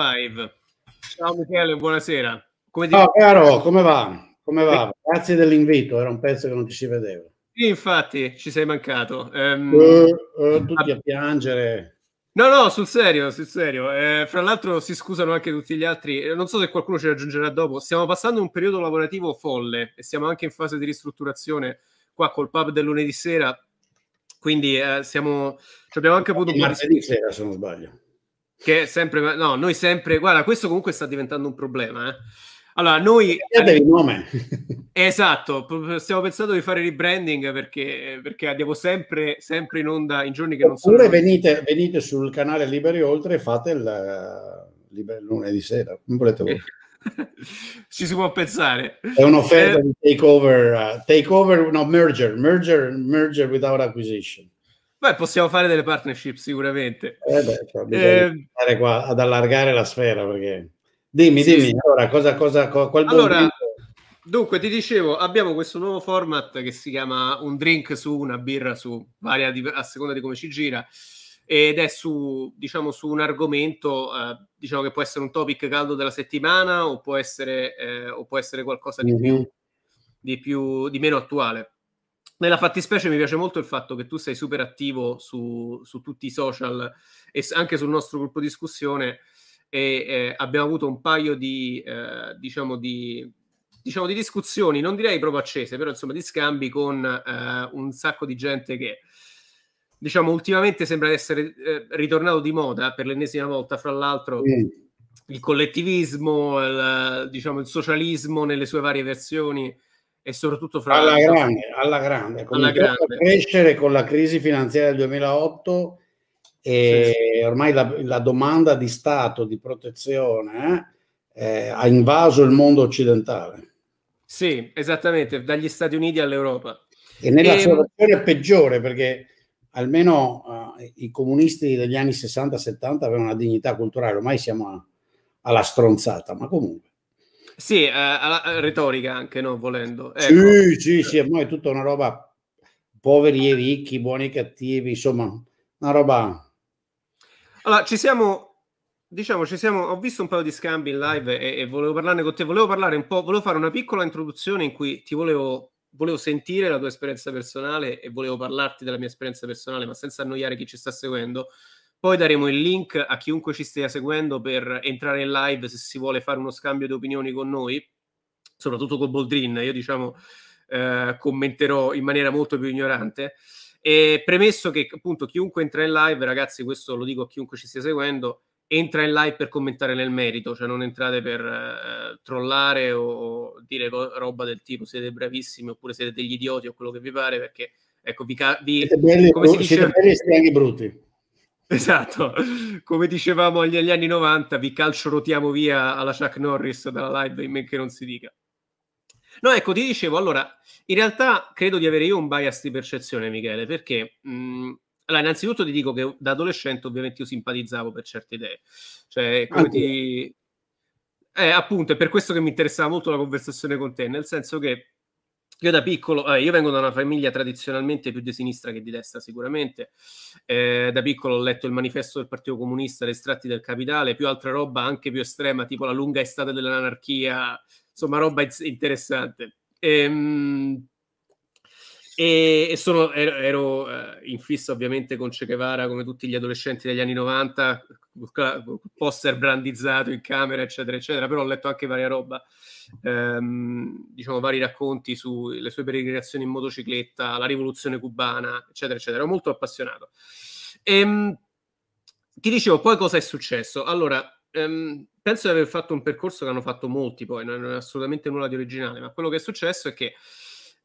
Live. Ciao Michele, buonasera. Come Ciao ti... caro, come va? Come va? Grazie dell'invito, era un pezzo che non ci si vedeva. Sì, infatti, ci sei mancato. Um, uh, uh, tutti a... a piangere. No, no, sul serio, sul serio. Eh, fra l'altro si scusano anche tutti gli altri. Non so se qualcuno ci raggiungerà dopo. Stiamo passando un periodo lavorativo folle e siamo anche in fase di ristrutturazione qua col pub del lunedì sera. Quindi eh, siamo, abbiamo anche avuto un di... sera, se non sbaglio che è sempre, no, noi sempre, guarda, questo comunque sta diventando un problema. Eh. Allora, noi... il nome. esatto, stiamo pensando di fare rebranding perché, perché andiamo sempre, sempre in onda in giorni che non sono... Oppure venite, venite sul canale Liberi Oltre e fate il, il lunedì sera, come volete voi. Ci si può pensare. È un'offerta eh, di takeover, uh, takeover, no, merger, merger, merger without acquisition. Beh, possiamo fare delle partnership sicuramente. Eh beh, cioè, eh, qua ad allargare la sfera perché... Dimmi, sì, dimmi, sì. allora, cosa, cosa, qual allora, dunque, ti dicevo, abbiamo questo nuovo format che si chiama un drink su una birra su varia, a seconda di come ci gira, ed è su, diciamo, su un argomento, eh, diciamo che può essere un topic caldo della settimana o può essere, eh, o può essere qualcosa di, mm-hmm. più, di, più, di meno attuale. Nella fattispecie mi piace molto il fatto che tu sei super attivo su, su tutti i social e anche sul nostro gruppo discussione e eh, abbiamo avuto un paio di, eh, diciamo, di, diciamo, di discussioni, non direi proprio accese, però insomma di scambi con eh, un sacco di gente che diciamo ultimamente sembra essere eh, ritornato di moda per l'ennesima volta, fra l'altro. Mm. Il collettivismo, il, diciamo, il socialismo nelle sue varie versioni, e soprattutto fra alla grande, alla grande, alla grande. crescere con la crisi finanziaria del 2008 e sì. ormai la, la, domanda di Stato di protezione eh, eh, ha invaso il mondo occidentale. Sì, esattamente, dagli Stati Uniti all'Europa. E nella e... situazione peggiore perché almeno uh, i comunisti degli anni 60-70 avevano una dignità culturale, ormai siamo a, alla stronzata, ma comunque. Sì, eh, alla, retorica anche, no? Volendo. Ecco. Sì, sì, sì, ormai è tutta una roba poveri e ricchi, buoni e cattivi, insomma, una roba... Allora, ci siamo, diciamo, ci siamo, ho visto un paio di scambi in live e, e, volevo parlarne con te, volevo parlare un po', volevo fare una piccola introduzione in cui ti volevo, volevo sentire la tua esperienza personale e volevo parlarti della mia esperienza personale, ma senza annoiare chi ci sta seguendo, poi daremo il link a chiunque ci stia seguendo per entrare in live se si vuole fare uno scambio di opinioni con noi, soprattutto con Boldrin. Io diciamo eh, commenterò in maniera molto più ignorante. E premesso che appunto chiunque entra in live, ragazzi, questo lo dico a chiunque ci stia seguendo, entra in live per commentare nel merito, cioè non entrate per eh, trollare o dire co- roba del tipo siete bravissimi oppure siete degli idioti o quello che vi pare, perché ecco, vi, ca- vi siete belli, come si dice, siete belli e anche brutti. Esatto, come dicevamo negli anni 90, vi calcio rotiamo via alla Chuck Norris dalla live in men che non si dica. No, ecco, ti dicevo, allora, in realtà credo di avere io un bias di percezione, Michele, perché mh, allora, innanzitutto ti dico che da adolescente ovviamente io simpatizzavo per certe idee, cioè come ah, ti... Eh, appunto, è per questo che mi interessava molto la conversazione con te, nel senso che io da piccolo, eh, io vengo da una famiglia tradizionalmente più di sinistra che di destra sicuramente, eh, da piccolo ho letto il manifesto del Partito Comunista, le estratti del capitale, più altra roba anche più estrema, tipo la lunga estate dell'anarchia, insomma roba interessante. Ehm, e, e sono, ero, ero uh, in fissa ovviamente con Che Guevara come tutti gli adolescenti degli anni 90, poster brandizzato in camera, eccetera, eccetera, però ho letto anche varia roba, ehm, diciamo vari racconti sulle sue peregrinazioni in motocicletta, la rivoluzione cubana, eccetera, eccetera. Ero molto appassionato. Ehm, ti dicevo poi cosa è successo. Allora, ehm, penso di aver fatto un percorso che hanno fatto molti poi, non è assolutamente nulla di originale, ma quello che è successo è che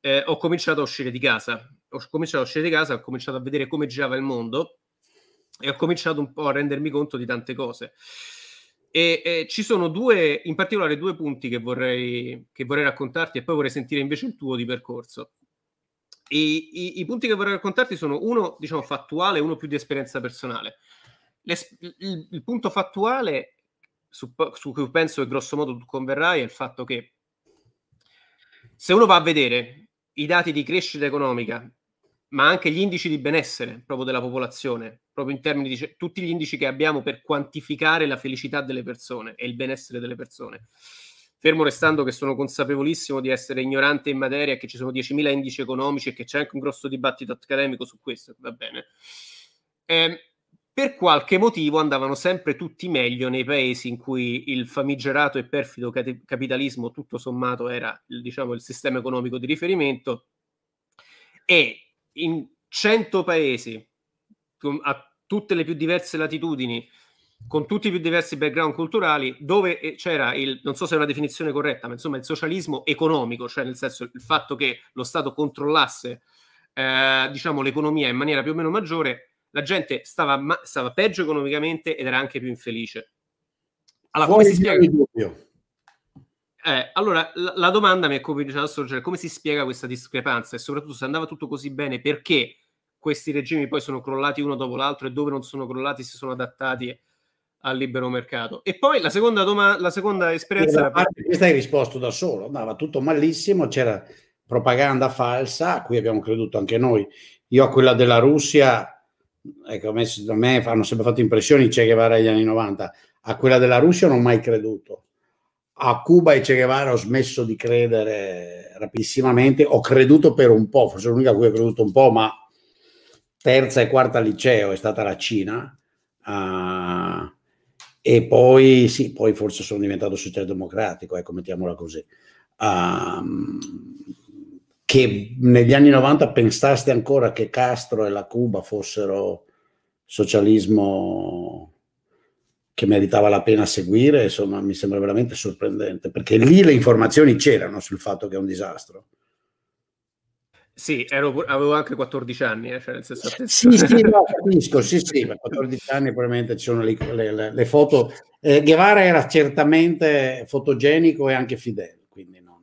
eh, ho cominciato a uscire di casa. Ho cominciato a uscire di casa, ho cominciato a vedere come girava il mondo e ho cominciato un po' a rendermi conto di tante cose. E, e ci sono due, in particolare due punti che vorrei, che vorrei raccontarti e poi vorrei sentire invece il tuo di percorso. I, i, I, punti che vorrei raccontarti sono uno, diciamo, fattuale e uno più di esperienza personale. il, il, punto fattuale su, su cui penso che grosso modo tu converrai è il fatto che se uno va a vedere i dati di crescita economica ma anche gli indici di benessere proprio della popolazione, proprio in termini di tutti gli indici che abbiamo per quantificare la felicità delle persone e il benessere delle persone. Fermo restando che sono consapevolissimo di essere ignorante in materia, che ci sono 10.000 indici economici e che c'è anche un grosso dibattito accademico su questo, va bene. Eh, per qualche motivo andavano sempre tutti meglio nei paesi in cui il famigerato e perfido capitalismo tutto sommato era diciamo, il sistema economico di riferimento. E in 100 paesi a tutte le più diverse latitudini con tutti i più diversi background culturali dove eh, c'era il non so se è una definizione corretta ma insomma il socialismo economico cioè nel senso il fatto che lo Stato controllasse eh, diciamo l'economia in maniera più o meno maggiore la gente stava, ma- stava peggio economicamente ed era anche più infelice. Allora, come si spiega? Eh, allora, la, la, domanda mi è cominciata a sorgere, come si spiega questa discrepanza e soprattutto se andava tutto così bene, perché questi regimi poi sono crollati uno dopo l'altro e dove non sono crollati si sono adattati al libero mercato. E poi la seconda, doma- la seconda esperienza... Era parte, questa hai risposto da solo, andava tutto malissimo, c'era propaganda falsa, a cui abbiamo creduto anche noi. Io a quella della Russia ecco, a me, a me hanno sempre fatto impressioni Che Guevara degli anni 90, a quella della Russia non ho mai creduto. A Cuba e Che Guevara ho smesso di credere rapidissimamente, ho creduto per un po', forse l'unica a cui ho creduto un po', ma terza e quarta liceo è stata la Cina. Uh, e poi sì, poi forse sono diventato socialdemocratico, ecco, mettiamola così. Uh, che negli anni 90 pensaste ancora che Castro e la Cuba fossero socialismo che meritava la pena seguire, insomma, mi sembra veramente sorprendente, perché lì le informazioni c'erano sul fatto che è un disastro. Sì, ero, avevo anche 14 anni, eh, cioè nel senso Sì, sì, no, capisco, sì, sì, ma 14 anni probabilmente ci sono le, le, le foto. Eh, Guevara era certamente fotogenico e anche fedele, quindi non...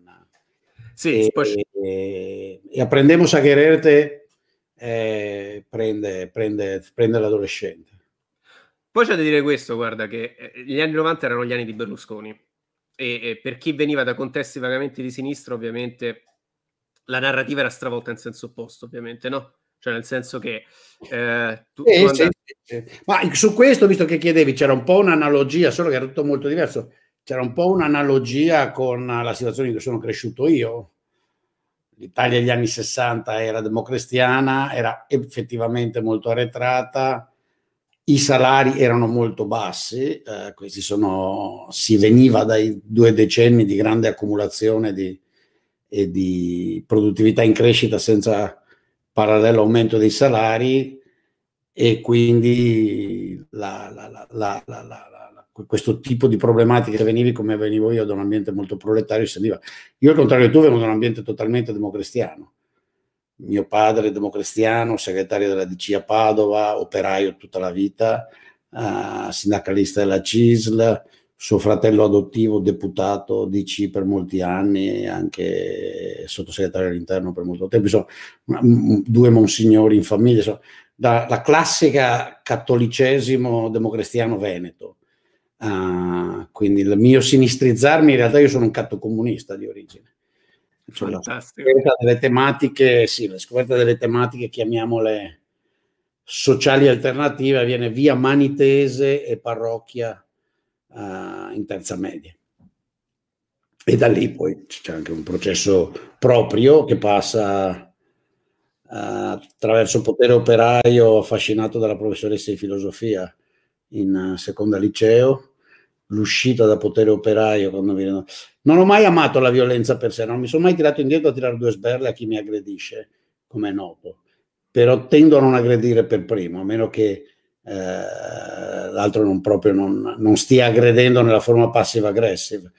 Sì, e, poi e, e Aprendemos a Quererte eh, prende, prende, prende l'adolescente. Poi c'è da dire questo, guarda, che eh, gli anni 90 erano gli anni di Berlusconi e, e, per chi veniva da contesti vagamente di sinistra, ovviamente la narrativa era stravolta in senso opposto, ovviamente, no? Cioè nel senso che... Eh, tu, eh, tu andavi... sì, sì. Ma su questo, visto che chiedevi, c'era un po' un'analogia, solo che era tutto molto diverso, c'era un po' un'analogia con la situazione in cui sono cresciuto io, l'Italia degli anni 60 era democristiana, era effettivamente molto arretrata, i salari erano molto bassi, eh, questi sono, si veniva dai due decenni di grande accumulazione di, e di produttività in crescita senza parallelo aumento dei salari e quindi la, la, la, la questo tipo di problematiche se venivi come venivo io da un ambiente molto proletario si sentiva. Io al contrario di tu vengo da un ambiente totalmente democristiano. Mio padre democristiano, segretario della DC a Padova, operaio tutta la vita, uh, sindacalista della CISL, suo fratello adottivo, deputato DC per molti anni, anche sottosegretario all'interno per molto tempo, insomma, due monsignori in famiglia, insomma, da, la classica cattolicesimo democristiano veneto Uh, quindi il mio sinistrizzarmi, in realtà io sono un catto comunista di origine. Cioè la scoperta delle tematiche, sì, la scoperta delle tematiche, chiamiamole sociali alternative, avviene via Manitese e parrocchia uh, in terza media. E da lì poi c'è anche un processo proprio che passa uh, attraverso il potere operaio affascinato dalla professoressa di filosofia in seconda liceo, l'uscita da potere operaio quando viene... Non ho mai amato la violenza per sé, non mi sono mai tirato indietro a tirare due sberle a chi mi aggredisce, come è noto, però tendo a non aggredire per primo, a meno che eh, l'altro non proprio non, non, stia aggredendo nella forma passive aggressive.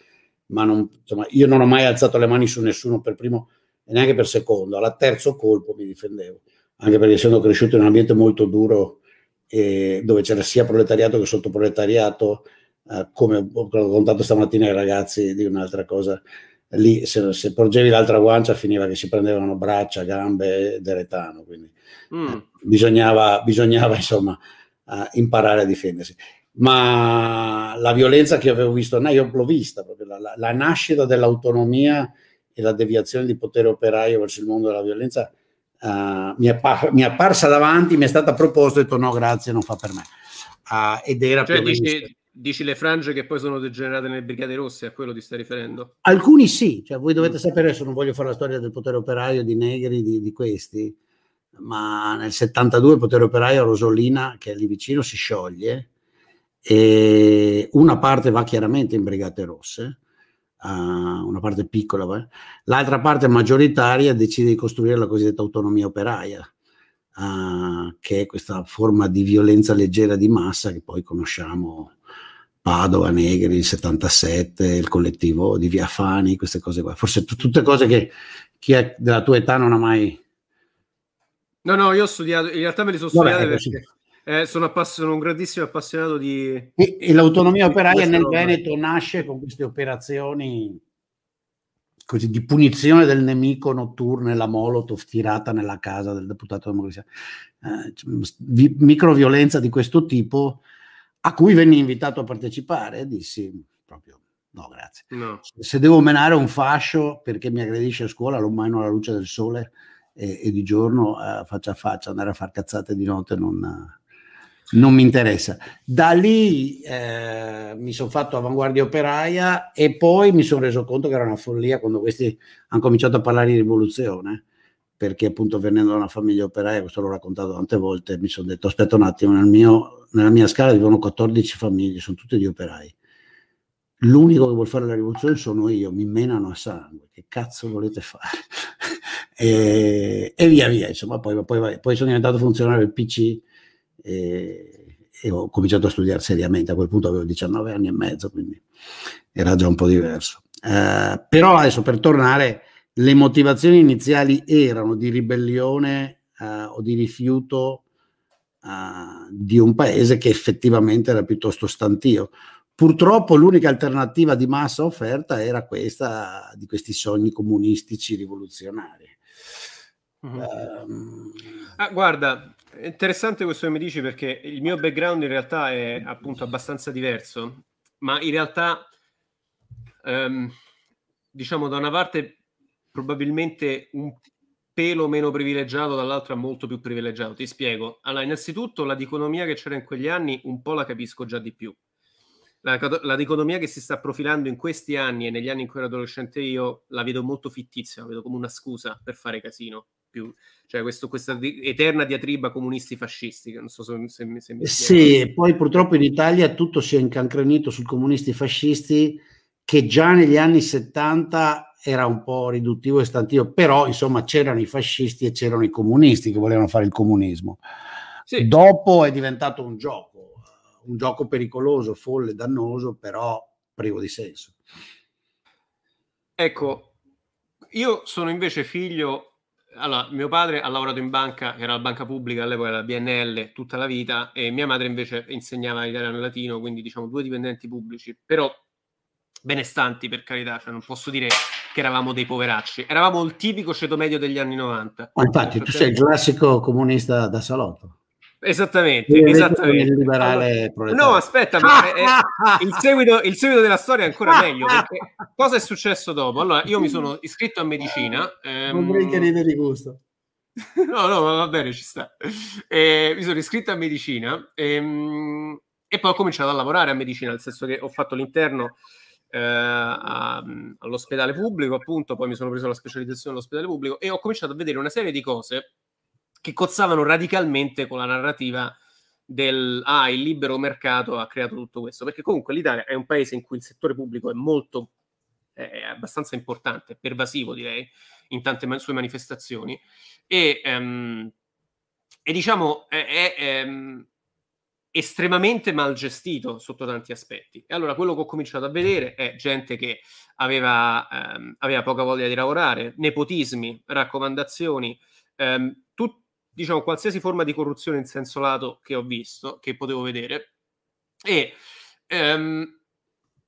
Ma non, insomma, io non ho mai alzato le mani su nessuno per primo e neanche per secondo. Alla terzo colpo mi difendevo, anche perché essendo cresciuto in un ambiente molto duro eh, dove c'era sia proletariato che sottoproletariato, eh, come ho raccontato stamattina ai ragazzi di un'altra cosa, lì se, se, porgevi l'altra guancia finiva che si prendevano braccia, gambe ed eretano, quindi mm. Eh, bisognava, bisognava insomma uh, imparare a difendersi. Ma la violenza che avevo visto, no, io l'ho vista, proprio la, la, la nascita dell'autonomia e la deviazione di potere operaio verso il mondo della violenza uh, mi, è par- mi, è apparsa davanti, mi è stata proposta, ho detto no grazie, non fa per me. Uh, ed era cioè, dici, dici, le frange che poi sono degenerate nelle Brigate Rosse, a quello ti stai riferendo? Alcuni sì, cioè, voi dovete mm. sapere, adesso non voglio fare la storia del potere operaio di Negri, di, di questi, ma nel 72 il potere operaio a Rosolina, che è lì vicino, si scioglie e una parte va chiaramente in Brigate Rosse, uh, una parte piccola, beh. l'altra parte maggioritaria decide di costruire la cosiddetta autonomia operaia, uh, che è questa forma di violenza leggera di massa che poi conosciamo. Padova, Negri, il 77, il collettivo di Via Fani, queste cose qua. Forse t- tutte cose che chi è della tua età non ha mai No, no, io ho studiato, in realtà me li sono studiati perché eh, sono, appass- sono, un grandissimo appassionato di... E, e l'autonomia operaia nel roba. Veneto nasce con queste operazioni così, di punizione del nemico notturne, la Molotov tirata nella casa del deputato democrazia. Eh, vi- microviolenza di questo tipo a cui venni invitato a partecipare, dissi proprio no grazie. No. Se devo menare un fascio perché mi aggredisce a scuola lo meno alla luce del sole e, e di giorno eh, faccia a faccia, andare a far cazzate di notte non, non mi interessa. Da lì eh, mi sono fatto avanguardia operaia e poi mi sono reso conto che era una follia quando questi hanno cominciato a parlare di rivoluzione, perché appunto venendo da una famiglia operaia, questo l'ho raccontato tante volte, mi sono detto aspetta un attimo, nel mio, nella mia scala vivono 14 famiglie, sono tutte di operai. L'unico che vuole fare la rivoluzione sono io, mi menano a sangue, che cazzo volete fare? e, e, via via, insomma, poi, poi, poi, sono diventato funzionario del PC e, e, ho cominciato a studiare seriamente, a quel punto avevo 19 anni e mezzo, quindi era già un po' diverso. Uh, però adesso per tornare, le motivazioni iniziali erano di ribellione uh, o di rifiuto uh, di un paese che effettivamente era piuttosto stantio. Purtroppo l'unica alternativa di massa offerta era questa di questi sogni comunistici rivoluzionari. Uh-huh. Um... Ah, guarda, è interessante questo che mi dici perché il mio background in realtà è appunto abbastanza diverso, ma in realtà um, diciamo da una parte probabilmente un pelo meno privilegiato, dall'altra molto più privilegiato. Ti spiego. Allora, innanzitutto la dicotomia che c'era in quegli anni un po' la capisco già di più. La, la, dicotomia che si sta profilando in questi anni e negli anni in cui ero adolescente io la vedo molto fittizia, la vedo come una scusa per fare casino più, cioè questo, questa di, eterna diatriba comunisti fascisti, che non so se, se, se mi Sì, poi purtroppo in Italia tutto si è incancrenito sul comunisti fascisti che già negli anni 70 era un po' riduttivo e stantio, però insomma c'erano i fascisti e c'erano i comunisti che volevano fare il comunismo. Sì. Dopo è diventato un gioco, un gioco pericoloso, folle, dannoso, però privo di senso. Ecco, io sono invece figlio allora, mio padre ha lavorato in banca, era la banca pubblica, all'epoca la BNL tutta la vita, e mia madre invece insegnava italiano e latino, quindi diciamo due dipendenti pubblici, però benestanti per carità, cioè non posso dire che eravamo dei poveracci, eravamo il tipico ceto medio degli anni 90. Ma infatti tu sei il classico comunista da salotto. Esattamente, esattamente. Liberale allora, no, aspetta, ma è, è, il, seguito, il, seguito, della storia è ancora meglio. cosa è successo dopo? Allora, io mi sono iscritto a medicina. Ehm... Non vorrei che ride di gusto. no, no, va bene, ci sta. Eh, mi sono iscritto a medicina ehm, e poi ho cominciato a lavorare a medicina, nel senso che ho fatto l'interno eh, a, all'ospedale pubblico, appunto, poi mi sono preso la specializzazione all'ospedale pubblico e ho cominciato a vedere una serie di cose che cozzavano radicalmente con la narrativa del ah, il libero mercato ha creato tutto questo, perché comunque l'Italia è un paese in cui il settore pubblico è molto è abbastanza importante, pervasivo direi, in tante man- sue manifestazioni e, um, e diciamo è, è um, estremamente mal gestito sotto tanti aspetti. E allora quello che ho cominciato a vedere è gente che aveva, um, aveva poca voglia di lavorare, nepotismi, raccomandazioni, um, tut- diciamo, qualsiasi forma di corruzione in senso lato che ho visto, che potevo vedere. E um,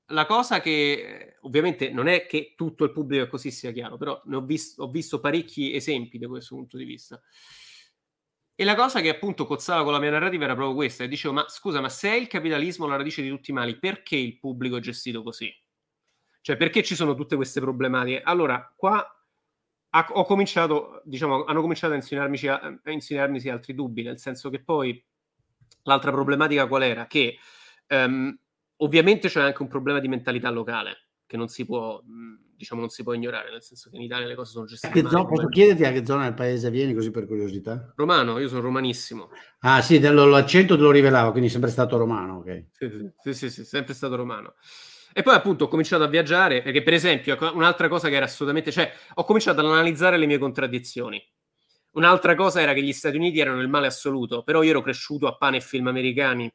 la cosa che ovviamente non è che tutto il pubblico è così sia chiaro, però ho, visto, ho visto parecchi esempi da questo punto di vista. E la cosa che appunto cozzava con la mia narrativa era proprio questa, e dicevo, ma scusa, ma se è il capitalismo la radice di tutti i mali, perché il pubblico è gestito così? Cioè, perché ci sono tutte queste problematiche? Allora, qua ho cominciato, diciamo, hanno cominciato a insegnarmi, a insegnarmi altri dubbi, nel senso che poi l'altra problematica qual era? Che um, ovviamente c'è anche un problema di mentalità locale che non si può, diciamo, non si può ignorare, nel senso che in Italia le cose sono gestite. Male, zona, posso chiederti a che zona del paese vieni, così per curiosità? Romano, io sono romanissimo. Ah sì, l'accento te lo rivelavo, quindi sempre stato romano, ok? Sì, sì, sì, sì, sempre stato romano. E poi appunto ho cominciato a viaggiare, perché per esempio un'altra cosa che era assolutamente, cioè ho cominciato ad analizzare le mie contraddizioni. Un'altra cosa era che gli Stati Uniti erano il male assoluto, però io ero cresciuto a pane e film americani.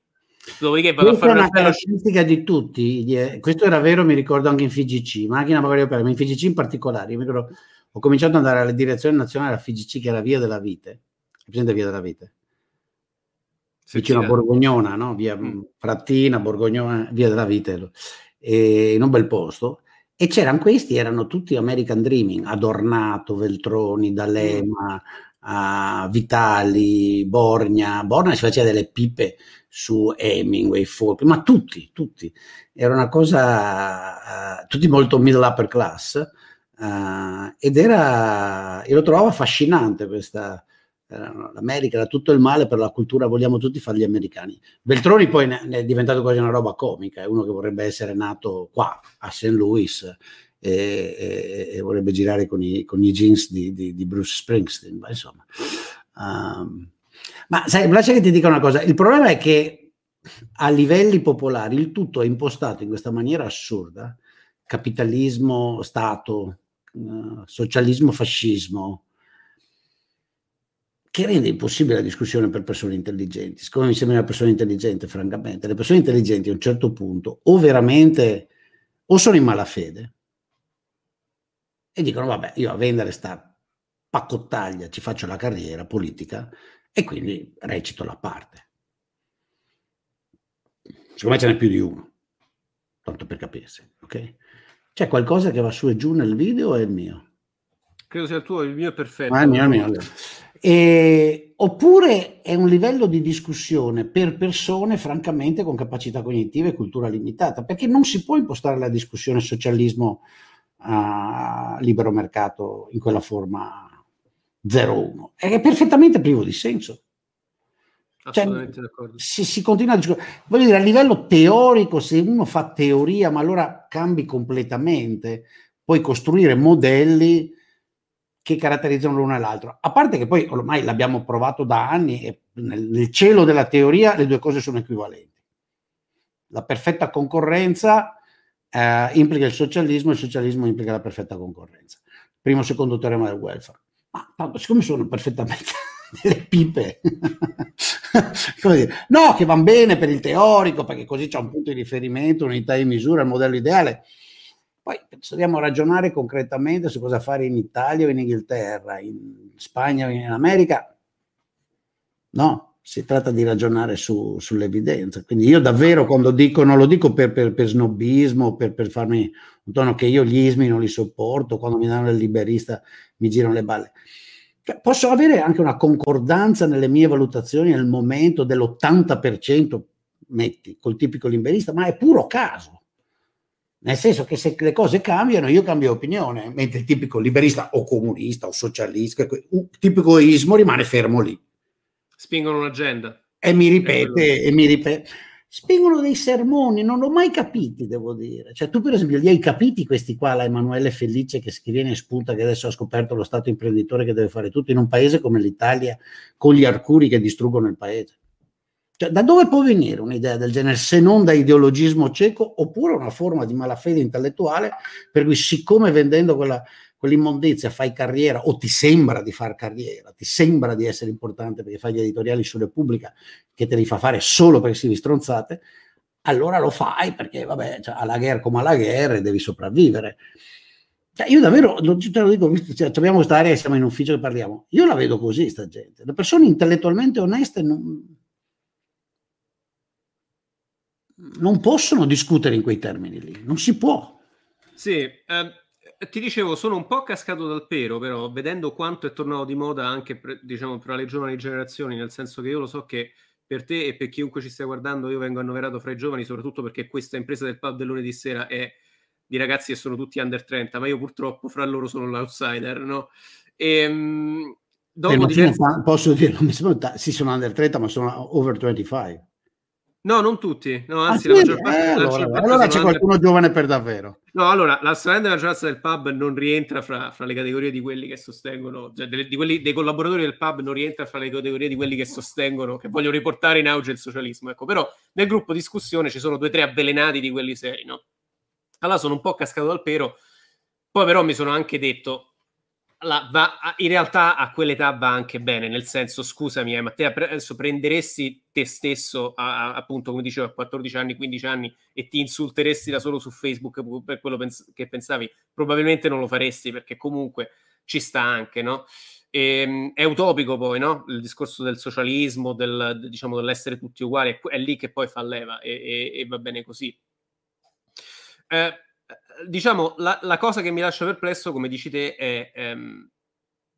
Dopodiché vado Questa a fare una, caratteristica di tutti. Questo era vero, mi ricordo anche in FGC, macchina magari opera, ma in FGC in particolare. Io mi ricordo, ho cominciato ad andare alla direzione nazionale della FGC, che era Via della Vite. È presente Via della Vite? Vicino a Borgognona, no? Via mm. Frattina, Borgognona, Via della Vite eh, in un bel posto. E c'erano questi, erano tutti American Dreaming, Adornato, Veltroni, D'Alema, uh, Vitali, Borgna. Borgna si faceva delle pipe su Hemingway, Folk, ma tutti, tutti. Era una cosa, uh, tutti molto middle upper class. Uh, ed era, io lo trovavo affascinante questa, l'America era tutto il male per la cultura, vogliamo tutti fare gli americani. Beltroni poi ne, è diventato quasi una roba comica, è uno che vorrebbe essere nato qua, a St. Louis, e, e, e vorrebbe girare con i, con i jeans di, di, di, Bruce Springsteen, ma insomma. Um, ma sai, lascia che ti dica una cosa, il problema è che a livelli popolari il tutto è impostato in questa maniera assurda, capitalismo, Stato, uh, socialismo, fascismo, che rende impossibile la discussione per persone intelligenti. Siccome mi sembra una persona intelligente, francamente, le persone intelligenti a un certo punto o veramente o sono in malafede e dicono vabbè, io a vendere sta paccottaglia ci faccio la carriera politica e quindi recito la parte. Secondo me ce n'è più di uno, tanto per capirsi, ok? C'è qualcosa che va su e giù nel video o è il mio? Credo sia il tuo, il mio è perfetto. Ah, il mio, il mio. E, oppure è un livello di discussione per persone francamente con capacità cognitiva e cultura limitata, perché non si può impostare la discussione socialismo a libero mercato in quella forma 0-1, è perfettamente privo di senso. Cioè, si, si, continua a discutere. Voglio dire, a livello teorico, se uno fa teoria, ma allora cambi completamente, puoi costruire modelli che caratterizzano l'uno e l'altro. A parte che poi ormai l'abbiamo provato da anni e nel, nel cielo della teoria le due cose sono equivalenti. La perfetta concorrenza eh, implica il socialismo, il socialismo implica la perfetta concorrenza. Primo, secondo teorema del welfare. Ma siccome sono perfettamente delle pipe, no, che vanno bene per il teorico, perché così c'è un punto di riferimento, unità di misura, il modello ideale poi dobbiamo ragionare concretamente su cosa fare in Italia o in Inghilterra, in Spagna o in America. No, si tratta di ragionare su, sull'evidenza. Quindi io davvero quando dico, non lo dico per, per, per snobismo, per, per, farmi un tono che io gli ismi non li sopporto, quando mi danno il liberista mi girano le balle. Cioè, posso avere anche una concordanza nelle mie valutazioni nel momento dell'80%, metti, col tipico liberista, ma è puro caso nel senso che se le cose cambiano io cambio opinione, mentre il tipico liberista o comunista o socialista, un tipico ismo rimane fermo lì. Spingono un'agenda. E mi ripete, e mi ripete. Spingono dei sermoni, non l'ho mai capiti, devo dire. Cioè, tu, per esempio, li hai capiti questi qua, la Emanuele Felice che, che viene in spunta, che adesso ha scoperto lo Stato imprenditore che deve fare tutto in un paese come l'Italia, con gli arcuri che distruggono il paese. Cioè, da dove può venire un'idea del genere se non da ideologismo cieco oppure una forma di malafede intellettuale per cui siccome vendendo quella, quell'immondizia fai carriera o ti sembra di far carriera, ti sembra di essere importante perché fai gli editoriali su Repubblica che te li fa fare solo perché si stronzate, allora lo fai perché vabbè, cioè, alla guerra come alla guerra devi sopravvivere. Cioè, io davvero, te lo dico, cioè, abbiamo questa area e siamo in ufficio che parliamo, io la vedo così sta gente, le persone intellettualmente oneste non non possono discutere in quei termini lì, non si può. Sì, eh, ti dicevo, sono un po' cascato dal pero, però vedendo quanto è tornato di moda anche diciamo, tra le giovani generazioni, nel senso che io lo so che per te e per chiunque ci stia guardando io vengo annoverato fra i giovani, soprattutto perché questa impresa del pub del lunedì sera è di ragazzi che sono tutti under 30, ma io purtroppo fra loro sono l'outsider, no? E, um, dopo diversi... fa, posso dire, non mi sembra, sì, sono under 30, ma sono over 25. No, non tutti, no, anzi, ah, la maggior parte, eh, allora, parte allora c'è qualcuno under... giovane per davvero. No, allora, la stragrande maggioranza del pub non rientra fra, fra, le categorie di quelli che sostengono, cioè delle, di quelli, dei collaboratori del pub non rientra fra le categorie di quelli che sostengono, che vogliono riportare in auge il socialismo. Ecco, però nel gruppo discussione ci sono due o tre avvelenati di quelli seri, no? Allora sono un po' cascato dal pero, poi però mi sono anche detto, la, va, in realtà a quell'età va anche bene, nel senso, scusami, eh, ma te adesso prenderesti te stesso, a, a, appunto, come dicevo, a 14 anni, 15 anni e ti insulteresti da solo su Facebook per quello pens- che pensavi? Probabilmente non lo faresti perché comunque ci sta anche, no? E, ehm, è utopico poi, no? Il discorso del socialismo, del, diciamo, dell'essere tutti uguali, è, è lì che poi fa leva e, e, e va bene così. Eh, diciamo, la, la, cosa che mi lascia perplesso, come dici te, è, ehm,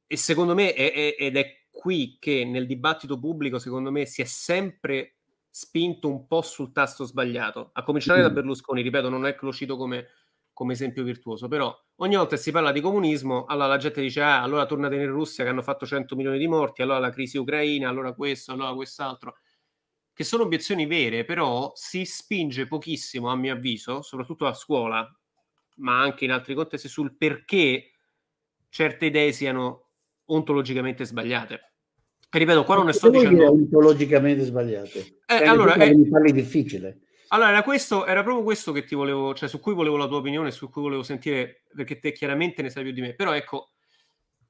e secondo me, è, è, ed è qui che nel dibattito pubblico, secondo me, si è sempre spinto un po' sul tasto sbagliato, a cominciare mm. da Berlusconi, ripeto, non è che lo cito come, come esempio virtuoso, però ogni volta che si parla di comunismo, allora la gente dice, ah, allora tornate in Russia che hanno fatto 100 milioni di morti, allora la crisi ucraina, allora questo, allora quest'altro che sono obiezioni vere, però si spinge pochissimo, a mio avviso, soprattutto a scuola, ma anche in altri contesti, sul perché certe idee siano ontologicamente sbagliate. E ripeto, qua non ne sto dicendo... ontologicamente sbagliate. Eh, cioè, allora, è... mi parli difficile. Allora, era, questo, era proprio questo che ti volevo, cioè su cui volevo la tua opinione, su cui volevo sentire, perché te chiaramente ne sai più di me. Però ecco,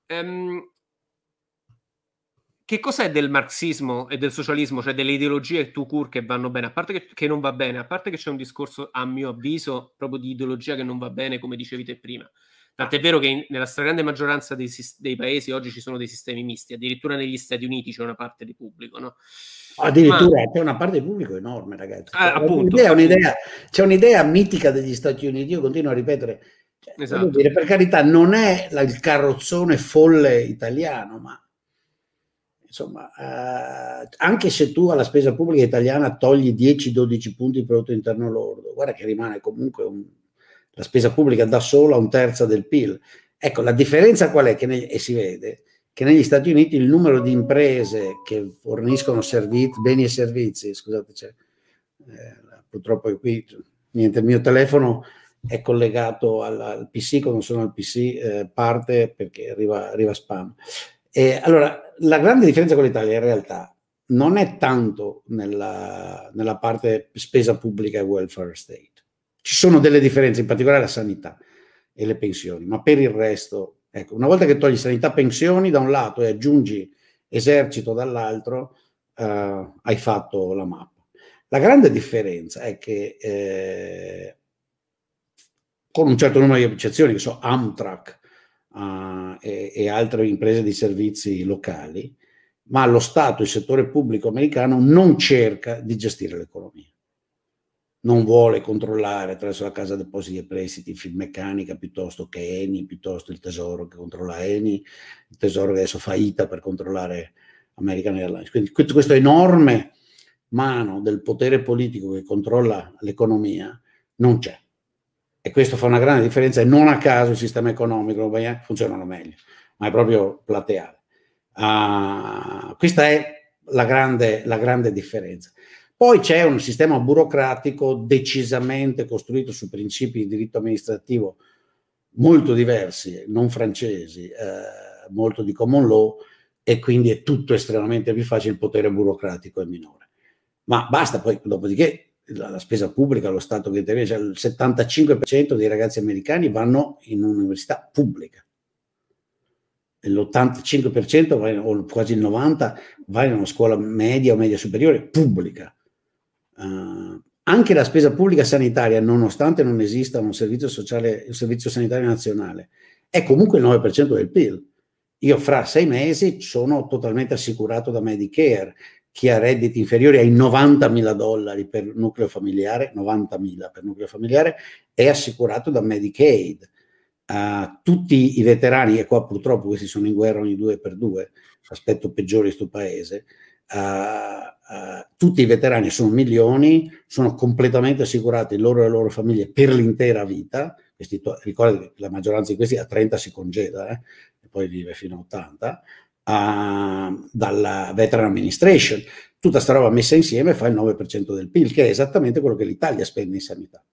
ehm, che cos'è del marxismo e del socialismo, cioè delle ideologie tu cur che vanno bene, a parte che, che, non va bene, a parte che c'è un discorso, a mio avviso, proprio di ideologia che non va bene, come dicevi te prima. Tant'è vero che in, nella stragrande maggioranza dei, dei, paesi oggi ci sono dei sistemi misti, addirittura negli Stati Uniti c'è una parte di pubblico, no? Addirittura Ma, c'è una parte di pubblico enorme, ragazzi. Ah, appunto, un'idea, un'idea, c'è un'idea mitica degli Stati Uniti, io continuo a ripetere, cioè, esatto. dire, per carità, non è la, il carrozzone folle italiano, ma insomma, eh, anche se tu alla spesa pubblica italiana togli 10-12 punti di prodotto interno lordo, guarda che rimane comunque un, la spesa pubblica da sola un terzo del PIL. Ecco, la differenza qual è? Che ne, e si vede che negli Stati Uniti il numero di imprese che forniscono servizi, beni e servizi, scusate, c'è, eh, purtroppo qui niente, il mio telefono è collegato al, al PC, quando sono al PC eh, parte perché arriva, arriva spam. E allora, la grande differenza con l'Italia in realtà non è tanto nella, nella parte spesa pubblica e welfare state. Ci sono delle differenze, in particolare la sanità e le pensioni, ma per il resto, ecco, una volta che togli sanità e pensioni da un lato e aggiungi esercito dall'altro, eh, hai fatto la mappa. La grande differenza è che eh, con un certo numero di eccezioni, che so, Amtrak, uh, e, e, altre imprese di servizi locali, ma lo Stato, il settore pubblico americano non cerca di gestire l'economia. Non vuole controllare attraverso la Casa Depositi e Prestiti, Finmeccanica, piuttosto che Eni, piuttosto il Tesoro che controlla Eni, il Tesoro che adesso fa ITA per controllare American Airlines. Quindi questo enorme mano del potere politico che controlla l'economia non c'è. E questo fa una grande differenza e non a caso il sistema economico funzionano meglio, ma è proprio plateale. Uh, questa è la grande, la grande differenza. Poi c'è un sistema burocratico decisamente costruito su principi di diritto amministrativo molto diversi, non francesi, eh, molto di common law, e quindi è tutto estremamente più facile, il potere burocratico è minore. Ma basta poi, dopodiché la, la, spesa pubblica, lo Stato che interviene, cioè il 75% dei ragazzi americani vanno in un'università pubblica, l'85% o quasi il 90% va in una scuola media o media superiore pubblica. Uh, anche la spesa pubblica sanitaria, nonostante non esista un servizio sociale, un servizio sanitario nazionale, è comunque il 9% del PIL. Io fra sei mesi sono totalmente assicurato da Medicare, chi ha redditi inferiori ai 90.000 dollari per nucleo familiare, 90.000 per nucleo familiare, è assicurato da Medicaid. Uh, tutti i veterani, e qua purtroppo questi sono in guerra ogni due per due, aspetto peggiore di questo paese, uh, uh, tutti i veterani sono milioni, sono completamente assicurati loro e le loro famiglie per l'intera vita, questi to- che la maggioranza di questi a 30 si congeda eh, e poi vive fino a 80, uh, dalla Veteran Administration. Tutta sta roba messa insieme fa il 9% del PIL, che è esattamente quello che l'Italia spende in sanità.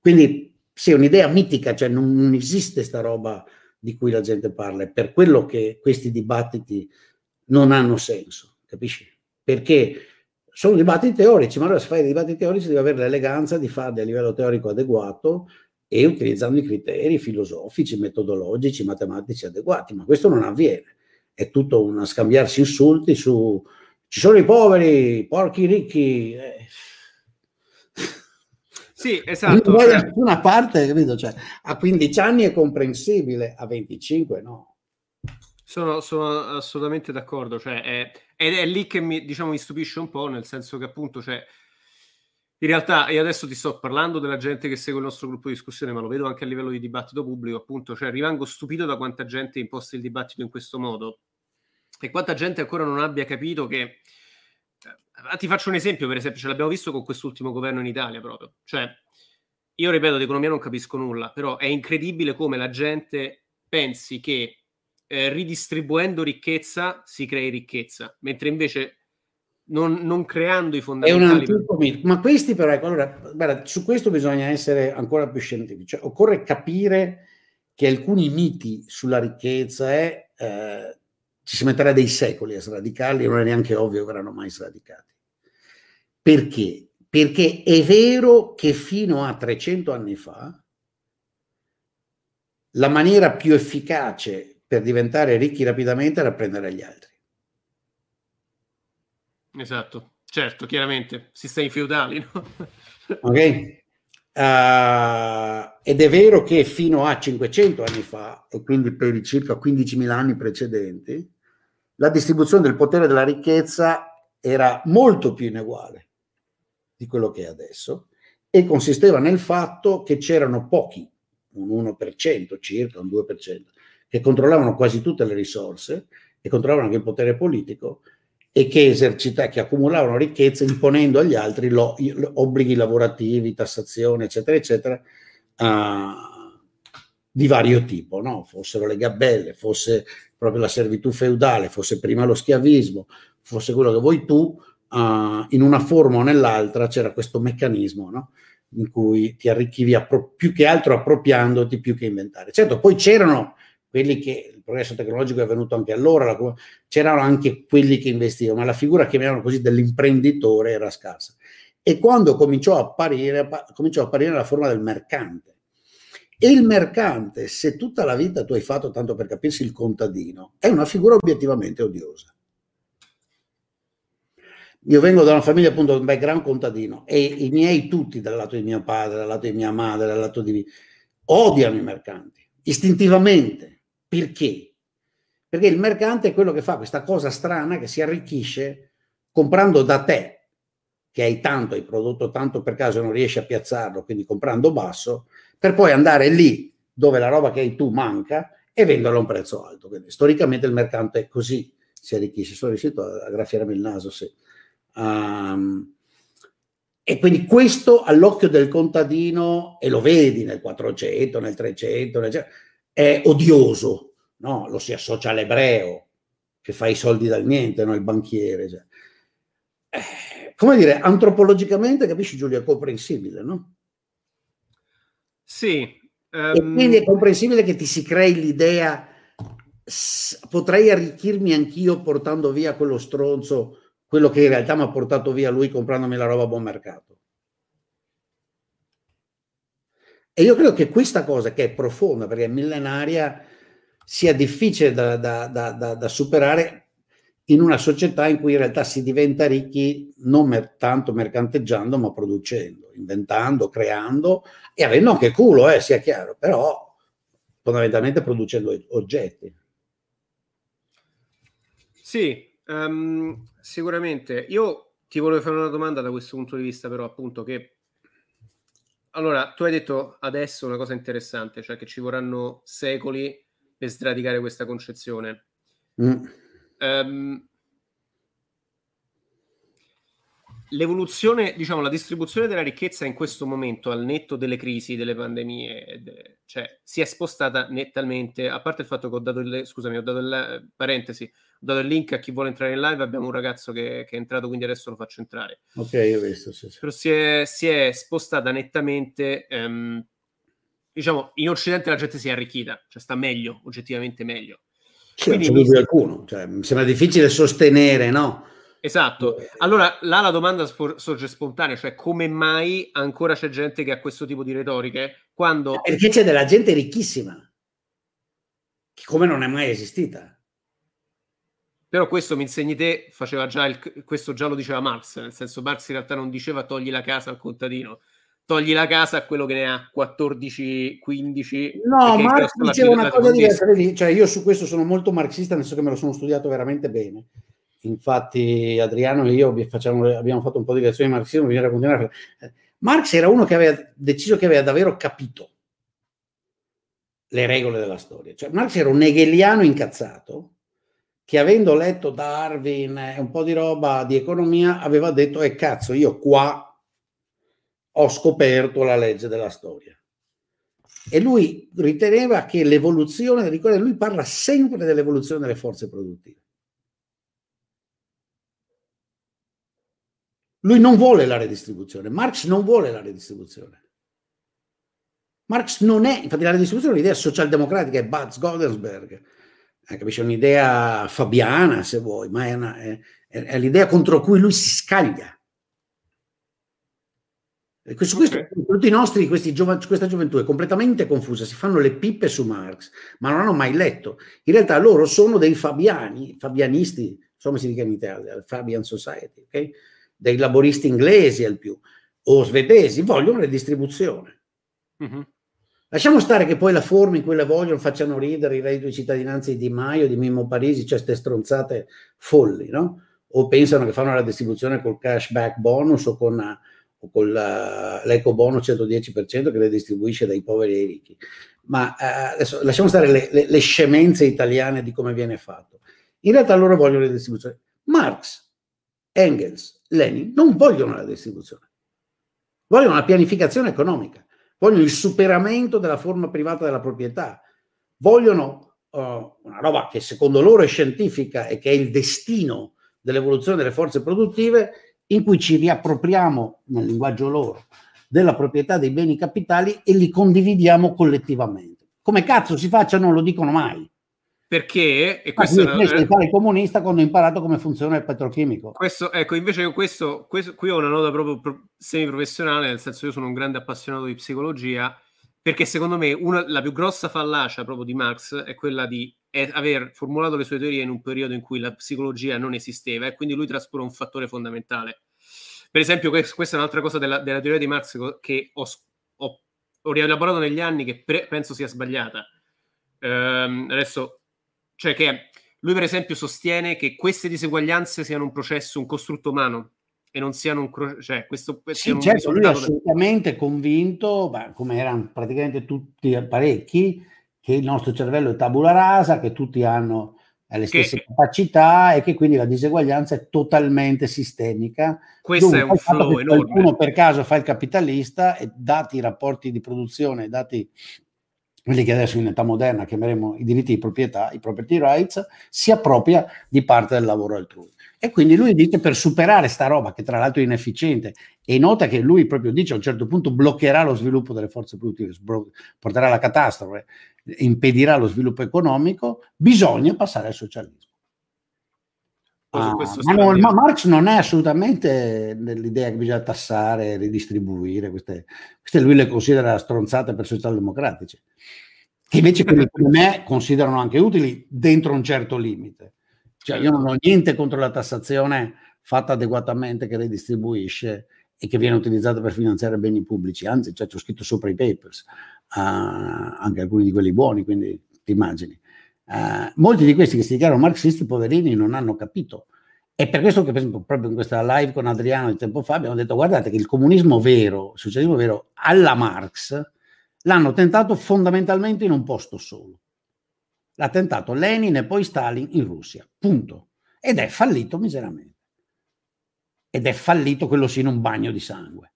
Quindi sì, è un'idea mitica, cioè non, non esiste sta roba di cui la gente parla, è per quello che questi dibattiti non hanno senso, capisci? Perché sono dibattiti teorici, ma allora se fai dei dibattiti teorici devi avere l'eleganza di farli a livello teorico adeguato e utilizzando i criteri filosofici, metodologici, matematici adeguati, ma questo non avviene. È tutto un scambiarsi insulti su ci sono i poveri, i porchi ricchi. Eh. Sì, esatto. Non cioè... nessuna parte, capito? Cioè, a 15 anni è comprensibile, a 25 no. Sono, sono assolutamente d'accordo, cioè, è, ed è lì che mi, diciamo, mi stupisce un po', nel senso che appunto, cioè, in realtà, io adesso ti sto parlando della gente che segue il nostro gruppo di discussione, ma lo vedo anche a livello di dibattito pubblico, appunto, cioè rimango stupito da quanta gente imposta il dibattito in questo modo e quanta gente ancora non abbia capito che... Eh, ti faccio un esempio, per esempio, ce l'abbiamo visto con quest'ultimo governo in Italia proprio. Cioè, io ripeto, di economia non capisco nulla, però è incredibile come la gente pensi che eh, ridistribuendo ricchezza si crei ricchezza, mentre invece non, non creando i fondamentali. È. Ma questi però, ecco, allora, guarda, su questo bisogna essere ancora più scientifici, cioè, occorre capire che alcuni miti sulla ricchezza è, eh, ci si metterà dei secoli a sradicarli non è neanche ovvio che verranno mai sradicati. Perché? Perché è vero che fino a 300 anni fa la maniera più efficace per diventare ricchi rapidamente era prendere gli altri. Esatto, certo, chiaramente, sistemi feudali, no? ok? Uh, ed è vero che fino a 500 anni fa, e quindi per i circa 15.000 anni precedenti, la distribuzione del potere della ricchezza era molto più ineguale di quello che è adesso e consisteva nel fatto che c'erano pochi, un 1% circa, un 2%, che controllavano quasi tutte le risorse e controllavano anche il potere politico e che esercitavano, che accumulavano ricchezza imponendo agli altri lo, obblighi lavorativi, tassazione, eccetera, eccetera, uh, di vario tipo, no? fossero le gabelle, fosse proprio la servitù feudale, fosse prima lo schiavismo, fosse quello che vuoi tu, uh, in una forma o nell'altra c'era questo meccanismo no? in cui ti arricchivi appro- più che altro appropriandoti più che inventare. Certo, poi c'erano quelli che progresso tecnologico è avvenuto anche allora, c'erano anche quelli che investivano, ma la figura, chiamiamola così, dell'imprenditore era scarsa. E quando cominciò a apparire, cominciò a apparire la forma del mercante. E il mercante, se tutta la vita tu hai fatto, tanto per capirsi, il contadino, è una figura obiettivamente odiosa. Io vengo da una famiglia appunto un background contadino e i miei tutti, dal lato di mio padre, dal lato di mia madre, dal lato di... odiano i mercanti, istintivamente perché? Perché il mercante è quello che fa questa cosa strana che si arricchisce comprando da te, che hai tanto, hai prodotto tanto per caso non riesci a piazzarlo, quindi comprando basso, per poi andare lì dove la roba che hai tu manca e venderlo a un prezzo alto. Quindi, storicamente il mercante è così si arricchisce. Sono riuscito a graffiarmi il naso, sì. Um, e quindi questo all'occhio del contadino, e lo vedi nel 400, nel 300, nel è odioso, no? lo si associa all'ebreo che fa i soldi dal niente, no? il banchiere. Cioè. Eh, come dire, antropologicamente, capisci Giulio, è comprensibile, no? Sì. Um... E quindi è comprensibile che ti si crei l'idea, potrei arricchirmi anch'io portando via quello stronzo, quello che in realtà mi ha portato via lui comprandomi la roba a buon mercato. E io credo che questa cosa, che è profonda perché è millenaria, sia difficile da, da, da, da superare in una società in cui in realtà si diventa ricchi non mer- tanto mercanteggiando, ma producendo, inventando, creando e avendo anche culo, eh, sia chiaro, però fondamentalmente producendo oggetti. Sì, um, sicuramente. Io ti volevo fare una domanda da questo punto di vista, però, appunto, che allora, tu hai detto adesso una cosa interessante, cioè che ci vorranno secoli per sradicare questa concezione. Mm. Um, l'evoluzione, diciamo, la distribuzione della ricchezza in questo momento, al netto delle crisi, delle pandemie, de, cioè si è spostata nettamente, a parte il fatto che ho dato il, scusami, ho dato il, parentesi, ho dato il link a chi vuole entrare in live, abbiamo un ragazzo che, che è entrato, quindi adesso lo faccio entrare. Ok, ho visto, sì, sì. Però si è, si è spostata nettamente, ehm, diciamo, in Occidente la gente si è arricchita, cioè sta meglio, oggettivamente meglio. Sì, Quindi, non c'è dubbio alcuno, cioè, mi sembra difficile sostenere, no? Esatto. Allora, là la domanda sorge spontanea, cioè come mai ancora c'è gente che ha questo tipo di retoriche? Quando... Perché c'è della gente ricchissima, che come non è mai esistita. Però questo mi insegni te, faceva già il, questo già lo diceva Marx, nel senso Marx in realtà non diceva togli la casa al contadino, togli la casa a quello che ne ha 14, 15. No, Marx diceva una cosa diversa, cioè io su questo sono molto marxista, nel senso che me lo sono studiato veramente bene infatti Adriano e io facciamo, abbiamo fatto un po' di lezioni di marxismo, bisogna continuare fare. Marx era uno che aveva deciso che aveva davvero capito le regole della storia. Cioè, Marx era un hegeliano incazzato che avendo letto Darwin e un po' di roba di economia aveva detto, e eh, cazzo, io qua ho scoperto la legge della storia. E lui riteneva che l'evoluzione, lui parla sempre dell'evoluzione delle forze produttive Lui non vuole la redistribuzione, Marx non vuole la redistribuzione. Marx non è, infatti la redistribuzione è un'idea socialdemocratica, è Buzz Godelsberg, eh, capisci? È un'idea fabiana se vuoi, ma è, una, è, è, l'idea contro cui lui si scaglia. E questo, okay. questo, tutti i nostri, giova, questa gioventù è completamente confusa, si fanno le pippe su Marx, ma non hanno mai letto. In realtà loro sono dei fabiani, fabianisti, insomma si dice in Italia, Fabian Society, ok? Dei laboristi inglesi al più o svedesi, vogliono redistribuzione. Mm-hmm. Lasciamo stare che poi la forma in cui la vogliono facciano ridere i reddito di cittadinanza di Di Maio, di Mimmo Parisi, cioè queste stronzate folli, no? O pensano che fanno la distribuzione col cashback bonus o con, o con la, l'eco bonus 110% che le distribuisce dai poveri ai ricchi. Ma eh, adesso lasciamo stare le, le, le scemenze italiane di come viene fatto. In realtà loro vogliono le distribuzioni. Marx, Engels, Lenin non vogliono la distribuzione, vogliono la pianificazione economica, vogliono il superamento della forma privata della proprietà, vogliono uh, una roba che secondo loro è scientifica e che è il destino dell'evoluzione delle forze produttive, in cui ci riappropriamo, nel linguaggio loro, della proprietà dei beni capitali e li condividiamo collettivamente. Come cazzo si faccia non lo dicono mai. Perché, e questo ah, io è, fare il comunista quando ho imparato come funziona il petrochimico. Questo, ecco, invece questo, questo, qui ho una nota proprio pro, semi-professionale, nel senso io sono un grande appassionato di psicologia, perché secondo me una, la più grossa fallacia proprio di Marx è quella di è aver formulato le sue teorie in un periodo in cui la psicologia non esisteva e quindi lui traspone un fattore fondamentale. Per esempio, questa è un'altra cosa della, della teoria di Marx che ho, ho, ho rielaborato negli anni che pre, penso sia sbagliata. Um, adesso cioè che lui per esempio sostiene che queste diseguaglianze siano un processo, un costrutto umano e non siano un... Cro- cioè questo sì, certo, lui è assolutamente del... convinto, beh, come erano praticamente tutti parecchi, che il nostro cervello è tabula rasa, che tutti hanno eh, le stesse che... capacità e che quindi la diseguaglianza è totalmente sistemica. Questo Dunque, è un flow enorme. Qualcuno per caso fa il capitalista e dati i rapporti di produzione, dati quelli che adesso in età moderna chiameremo i diritti di proprietà, i property rights, si appropria di parte del lavoro altrui. E quindi lui dice per superare sta roba, che tra l'altro è inefficiente, e nota che lui proprio dice a un certo punto bloccherà lo sviluppo delle forze produttive, porterà alla catastrofe, impedirà lo sviluppo economico, bisogna passare al socialismo. Ah, ma, non, ma, Marx non è assolutamente nell'idea che bisogna tassare, ridistribuire, queste, queste lui le considera stronzate per socialdemocratici, che invece come me considerano anche utili dentro un certo limite. Cioè io non ho niente contro la tassazione fatta adeguatamente che ridistribuisce e che viene utilizzata per finanziare beni pubblici, anzi cioè, ho scritto sopra i papers, uh, anche alcuni di quelli buoni, quindi ti immagini. Uh, molti di questi che si dichiarano marxisti, poverini, non hanno capito. È per questo che, per esempio, proprio in questa live con Adriano di tempo fa abbiamo detto: guardate che il comunismo vero, il socialismo vero, alla Marx l'hanno tentato fondamentalmente in un posto solo. L'ha tentato Lenin e poi Stalin in Russia, punto. Ed è fallito miseramente. ed è fallito quello sì in un bagno di sangue.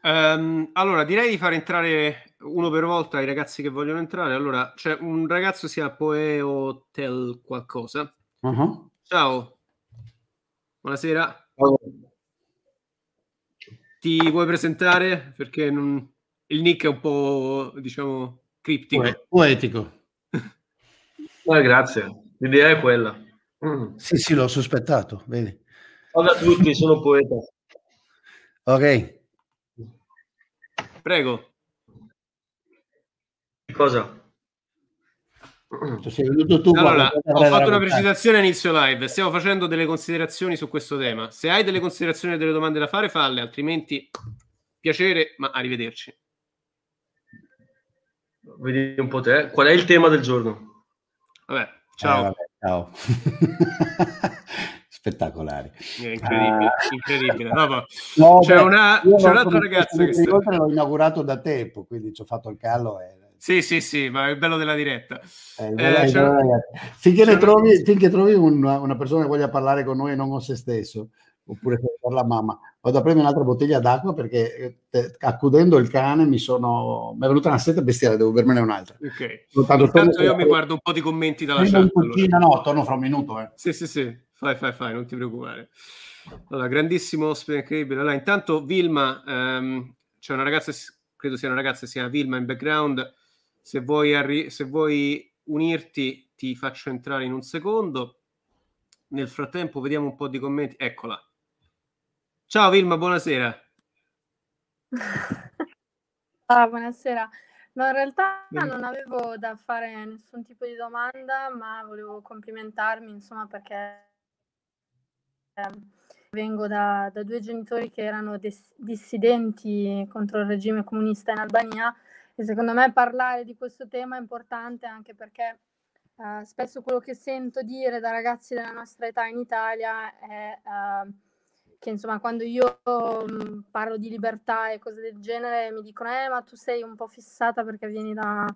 Um, allora, direi di far entrare uno per volta i ragazzi che vogliono entrare. Allora, c'è un ragazzo si chiama Poeo Tel qualcosa. Uh-huh. Ciao. Buonasera. Ciao. Ti vuoi presentare? Perché non... il nick è un po', diciamo, criptico. Poetico. eh, grazie. L'idea è quella. Mm. Sì, sì, l'ho sospettato, vedi. Ciao a tutti, sono poeta. Ok. Prego. Cosa? Tu allora, ho fatto una precisazione a inizio live. Stiamo facendo delle considerazioni su questo tema. Se hai delle considerazioni e delle domande da fare, falle, altrimenti piacere, ma arrivederci. Vedi un po' te. Qual è il tema del giorno? Vabbè, ciao. Eh, vabbè, ciao. Spettacolari. Incredibile, uh, incredibile. No, no, c'è, beh, una, c'è un'altra ragazza che... Sta... L'ho inaugurato da tempo, quindi ci ho fatto il callo e sì, sì, sì, ma è il bello della diretta. Eh, eh, cioè... finché, ne trovi, finché trovi una, una, persona che voglia parlare con noi e non con se stesso, oppure per la mamma, vado a prendere un'altra bottiglia d'acqua perché eh, te, accudendo il cane mi sono mi è venuta una sete bestiale, devo bermene un'altra. Ok. Intanto io mi guardo un po' di commenti dalla chat. Allora. No, torno fra un minuto. Eh. Sì, sì, sì, fai, fai, fai, non ti preoccupare. Allora, grandissimo ospite incredibile. Allora, intanto Vilma, ehm, c'è una ragazza, credo sia una ragazza, si chiama Vilma in background, se vuoi, arri- se vuoi unirti, ti faccio entrare in un secondo. Nel frattempo, vediamo un po' di commenti. Eccola. Ciao Vilma, buonasera. Ah, buonasera. No, in realtà non avevo da fare nessun tipo di domanda, ma volevo complimentarmi, insomma, perché ehm, vengo da, da due genitori che erano dis- dissidenti contro il regime comunista in Albania e secondo me parlare di questo tema è importante anche perché uh, spesso quello che sento dire da ragazzi della nostra età in Italia è uh, che insomma quando io um, parlo di libertà e cose del genere mi dicono eh ma tu sei un po' fissata perché vieni da,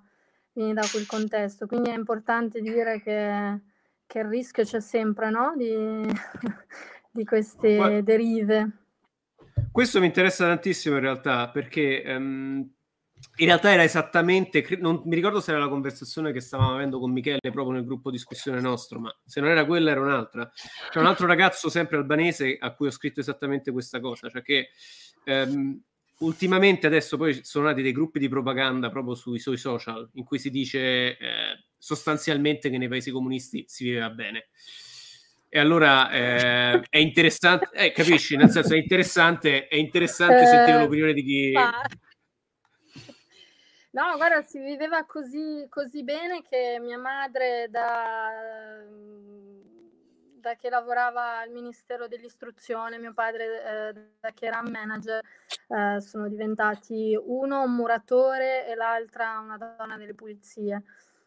vieni da quel contesto quindi è importante dire che, che il rischio c'è sempre no? di, di queste derive questo mi interessa tantissimo in realtà perché um, in realtà era esattamente, non mi ricordo se era la conversazione che stavamo avendo con Michele proprio nel gruppo discussione nostro, ma se non era quella era un'altra. C'è un altro ragazzo sempre albanese a cui ho scritto esattamente questa cosa, cioè che ehm, ultimamente adesso poi sono nati dei gruppi di propaganda proprio sui, sui social in cui si dice eh, sostanzialmente che nei paesi comunisti si viveva bene. E allora eh, è interessante, eh, capisci? Nel senso è interessante, è interessante sentire eh, l'opinione di chi... No, guarda, si viveva così, così bene che mia madre da, da che lavorava al Ministero dell'Istruzione, mio padre eh, da che era manager, eh, sono diventati uno un muratore e l'altra una donna delle pulizie.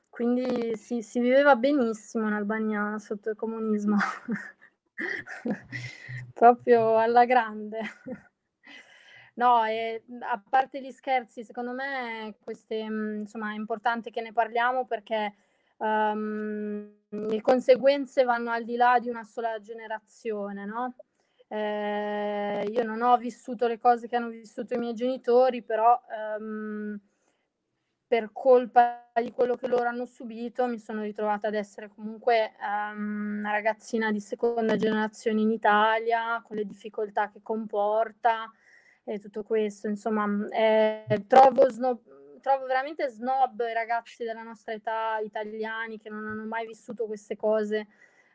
Quindi si, si viveva benissimo in Albania sotto il comunismo, proprio alla grande. No, e mhmm, a parte gli scherzi, secondo me queste, mhmm, insomma, è importante che ne parliamo perché um, le conseguenze vanno al di là di una sola generazione, no? Eh, io non ho vissuto le cose che hanno vissuto i miei genitori, però um, per colpa di quello che loro hanno subito mi sono ritrovata ad essere comunque um, una ragazzina di seconda generazione in Italia, con le difficoltà che comporta e tutto questo, insomma, eh, trovo, snob, trovo veramente snob i ragazzi della nostra età italiani che non hanno mai vissuto queste cose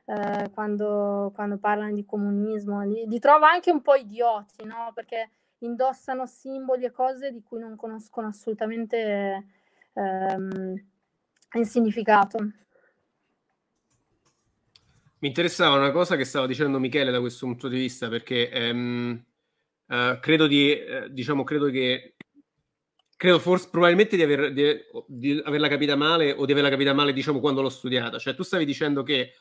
eh, quando, quando, parlano di comunismo, li, li, trovo anche un po' idioti, no? Perché indossano simboli e cose di cui non conoscono assolutamente ehm, il significato. Mi interessava una cosa che stava dicendo Michele da questo punto di vista, perché ehm, Uh, credo di, eh, diciamo, credo che credo forse probabilmente di, aver, di, di, averla capita male o di averla capita male diciamo quando l'ho studiata. Cioè tu stavi dicendo che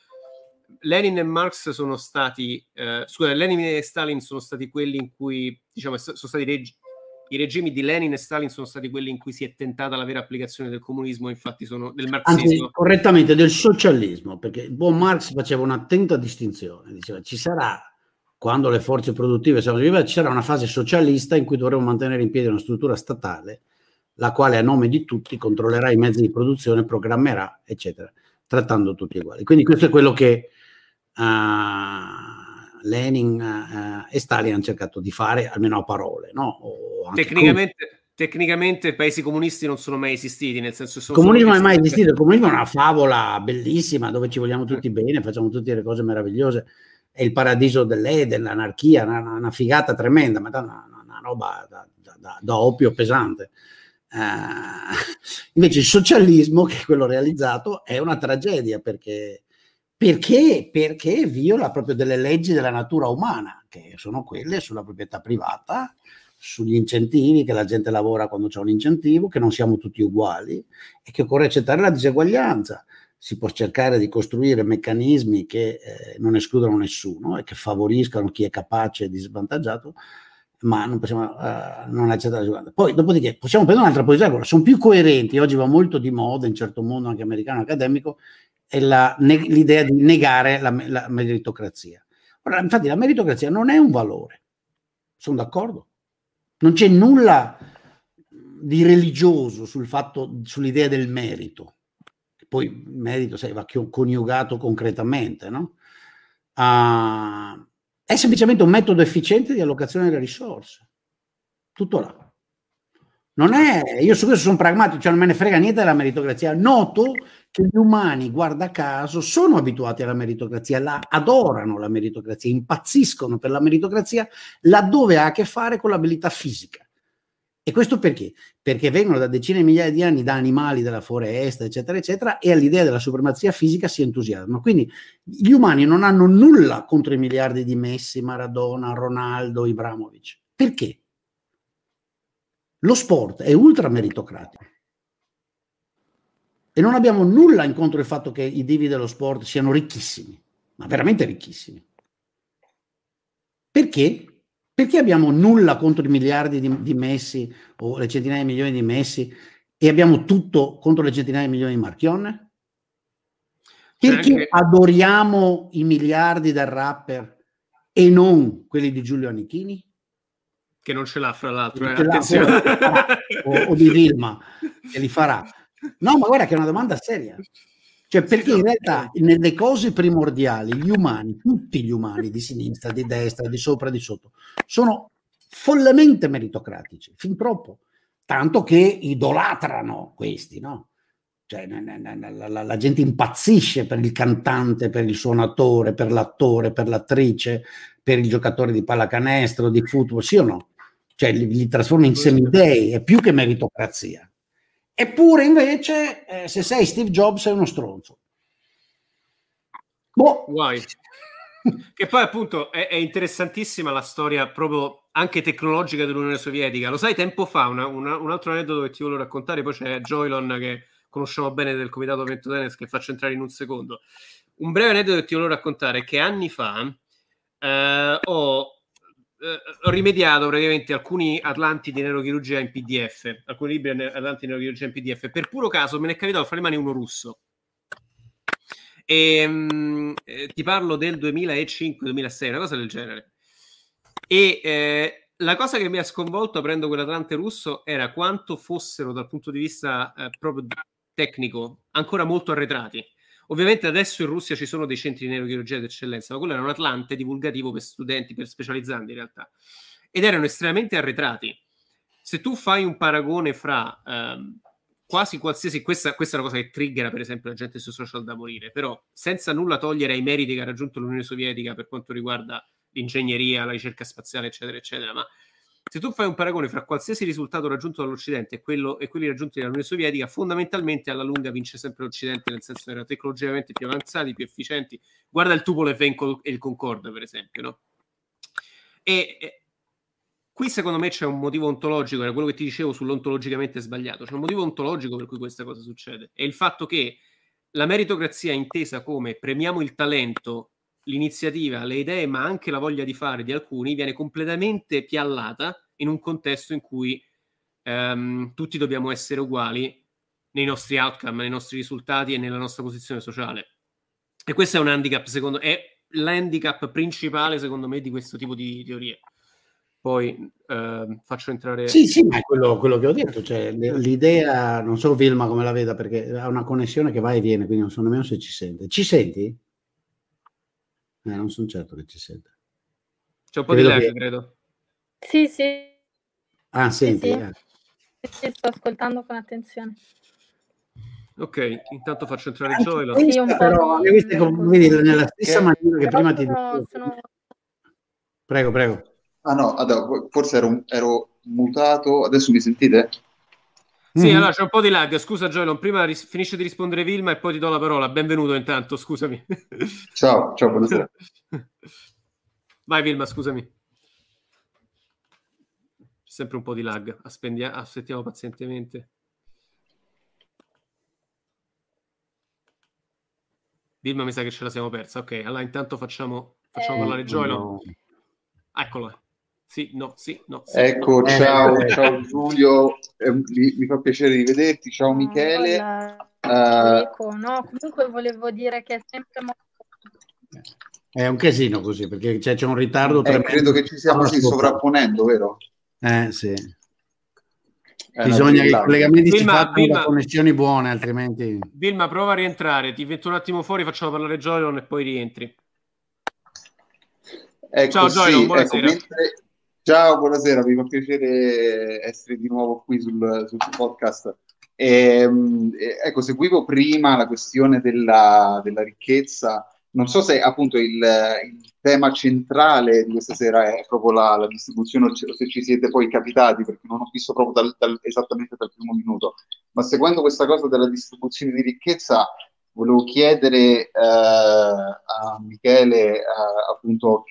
Lenin e Marx sono stati eh, scusa Lenin e Stalin sono stati quelli in cui diciamo sono stati reg- i regimi di Lenin e Stalin sono stati quelli in cui si è tentata la vera applicazione del comunismo infatti sono del marxismo. Anzi, correttamente del socialismo perché il buon Marx faceva un'attenta distinzione diceva ci sarà quando le forze produttive sono vive, c'era una fase socialista in cui dovremmo mantenere in piedi una struttura statale, la quale a nome di tutti controllerà i mezzi di produzione, programmerà, eccetera, trattando tutti uguali. Quindi questo è quello che uh, Lenin uh, e Stalin hanno cercato di fare, almeno a parole. No? Tecnicamente, tecnicamente i paesi comunisti non sono mai esistiti, nel senso che... Il comunismo è mai esistito, il comunismo è una favola bellissima dove ci vogliamo tutti bene, facciamo tutte le cose meravigliose è il paradiso dell'Eden, l'anarchia, una, una figata tremenda, ma una, una roba da, da, da, oppio pesante. Uh, invece il socialismo, che è quello realizzato, è una tragedia perché, perché, perché viola proprio delle leggi della natura umana, che sono quelle sulla proprietà privata, sugli incentivi, che la gente lavora quando c'è un incentivo, che non siamo tutti uguali e che occorre accettare la diseguaglianza si può cercare di costruire meccanismi che eh, non escludono nessuno e che favoriscano chi è capace e svantaggiato, ma non possiamo uh, non accettare la giocata. Poi, dopodiché, possiamo prendere un'altra posizione, sono più coerenti, oggi va molto di moda in certo mondo anche americano accademico, la, ne, l'idea di negare la, la meritocrazia. Ora, infatti la meritocrazia non è un valore, sono d'accordo, non c'è nulla di religioso sul fatto, sull'idea del merito poi merito sai, va coniugato concretamente, no? Uh, è semplicemente un metodo efficiente di allocazione delle risorse. Tutto là. Non è, io su questo sono pragmatico, cioè non me ne frega niente della meritocrazia. Noto che gli umani, guarda caso, sono abituati alla meritocrazia, la adorano la meritocrazia, impazziscono per la meritocrazia laddove ha a che fare con l'abilità fisica. E questo perché? Perché vengono da decine di migliaia di anni da animali della foresta, eccetera, eccetera, e all'idea della supremazia fisica si entusiasmano. Quindi gli umani non hanno nulla contro i miliardi di Messi, Maradona, Ronaldo, Ibrahimovic. Perché? Lo sport è ultra meritocratico. E non abbiamo nulla in contro il fatto che i divi dello sport siano ricchissimi, ma veramente ricchissimi. Perché? Perché abbiamo nulla contro i miliardi di, di Messi o le centinaia di milioni di Messi e abbiamo tutto contro le centinaia di milioni di Marchionne? Perché anche... adoriamo i miliardi del rapper e non quelli di Giulio Anichini? Che non ce l'ha, fra l'altro. Eh, attenzione. o, o di Vilma, che li farà. No, ma guarda che è una domanda seria. Cioè, perché in realtà nelle cose primordiali gli umani, tutti gli umani di sinistra, di destra, di sopra, di sotto, sono follemente meritocratici, fin troppo, tanto che idolatrano questi, no? Cioè, la, la, la, gente impazzisce per il cantante, per il suonatore, per l'attore, per l'attrice, per il giocatore di pallacanestro, di football, sì o no? Cioè, li, li trasforma in semidei, è più che meritocrazia. Eppure invece, eh, se sei Steve Jobs, sei uno stronzo. Boh. Guai. che poi appunto è, è, interessantissima la storia proprio anche tecnologica dell'Unione Sovietica. Lo sai, tempo fa, una, una, un altro aneddoto che ti volevo raccontare, poi c'è Joylon che conosciamo bene del Comitato Vento Tennis che faccio entrare in un secondo. Un breve aneddoto che ti volevo raccontare è che anni fa eh, ho ho rimediato praticamente alcuni atlanti di neurochirurgia in PDF, alcuni libri atlanti di neurochirurgia in PDF. Per puro caso me ne è capitato fra le mani uno russo. E, ehm, eh, ti parlo del 2005-2006, una cosa del genere. E eh, la cosa che mi ha sconvolto aprendo quell'Atlante russo era quanto fossero dal punto di vista eh, proprio tecnico ancora molto arretrati. Ovviamente adesso in Russia ci sono dei centri di neurochirurgia d'eccellenza, ma quello era un Atlante divulgativo per studenti, per specializzanti in realtà. Ed erano estremamente arretrati. Se tu fai un paragone fra ehm, quasi qualsiasi, questa, questa, è una cosa che triggera per esempio la gente sui social da morire, però senza nulla togliere ai meriti che ha raggiunto l'Unione Sovietica per quanto riguarda l'ingegneria, la ricerca spaziale, eccetera, eccetera, ma se tu fai un paragone fra qualsiasi risultato raggiunto dall'Occidente e, quello, e quelli raggiunti dall'Unione Sovietica, fondamentalmente alla lunga vince sempre l'Occidente, nel senso che erano tecnologicamente più avanzati, più efficienti. Guarda il Tupolev e il Concorde, per esempio, no? E, e qui secondo me c'è un motivo ontologico, era quello che ti dicevo sull'ontologicamente sbagliato, c'è un motivo ontologico per cui questa cosa succede, è il fatto che la meritocrazia intesa come premiamo il talento l'iniziativa, le idee, ma anche la voglia di fare di alcuni viene completamente piallata in un contesto in cui ehm, tutti dobbiamo essere uguali nei nostri outcome, nei nostri risultati e nella nostra posizione sociale. E questo è un handicap, secondo me, l'handicap principale, secondo me, di questo tipo di teorie. Poi eh, faccio entrare... Sì, sì, ma è quello, quello che ho detto, cioè l'idea, non so Vilma come la veda, perché ha una connessione che va e viene, quindi non so nemmeno se ci sente. Ci senti? Eh, non sono certo che ci sente. C'è un po' credo di lag, che... credo. Sì, sì. Ah, senti. Sì, sì. Eh. sto ascoltando con attenzione. Ok, intanto faccio entrare Joel. Sì, un però, viste come, vedi, nella stessa che... maniera che prima ti sono, sono... Prego, prego. Ah no, forse ero, ero, mutato, adesso mi sentite? Sì, mm-hmm. allora c'è un po' di lag. Scusa Joelon, prima ris- finisce di rispondere Vilma e poi ti do la parola. Benvenuto intanto, scusami. Ciao, ciao, buonasera. Vai Vilma, scusami. C'è sempre un po' di lag. Aspendia- aspettiamo pazientemente. Vilma mi sa che ce la siamo persa. Ok, allora intanto facciamo, facciamo eh, parlare Joelon. No. Eccola. Sì, no, sì, no. Sì. Ecco, eh, ciao, eh, ciao Giulio, eh, mi, mi, fa piacere rivederti, ciao Michele. Uh, no, comunque volevo dire che è sempre molto... È un casino così, perché c'è, c'è un ritardo. Eh, credo che ci stiamo così sovrapponendo, vero? Eh, sì. È Bisogna che i collegamenti Vilma, si facciano connessioni buone, altrimenti... Vilma, prova a rientrare, ti metto un attimo fuori, facciamo parlare Joylon e poi rientri. Ecco, Ciao Joylon, sì, buonasera. Ecco, mentre, Ciao, buonasera, mi fa piacere essere di nuovo qui sul, sul podcast. E, ehm, ecco, seguivo prima la questione della, della ricchezza. Non so se appunto il, il, tema centrale di questa sera è proprio la, la, distribuzione o se ci siete poi capitati, perché non ho visto proprio dal, dal, esattamente dal primo minuto. Ma seguendo questa cosa della distribuzione di ricchezza, volevo chiedere eh, a Michele eh, appunto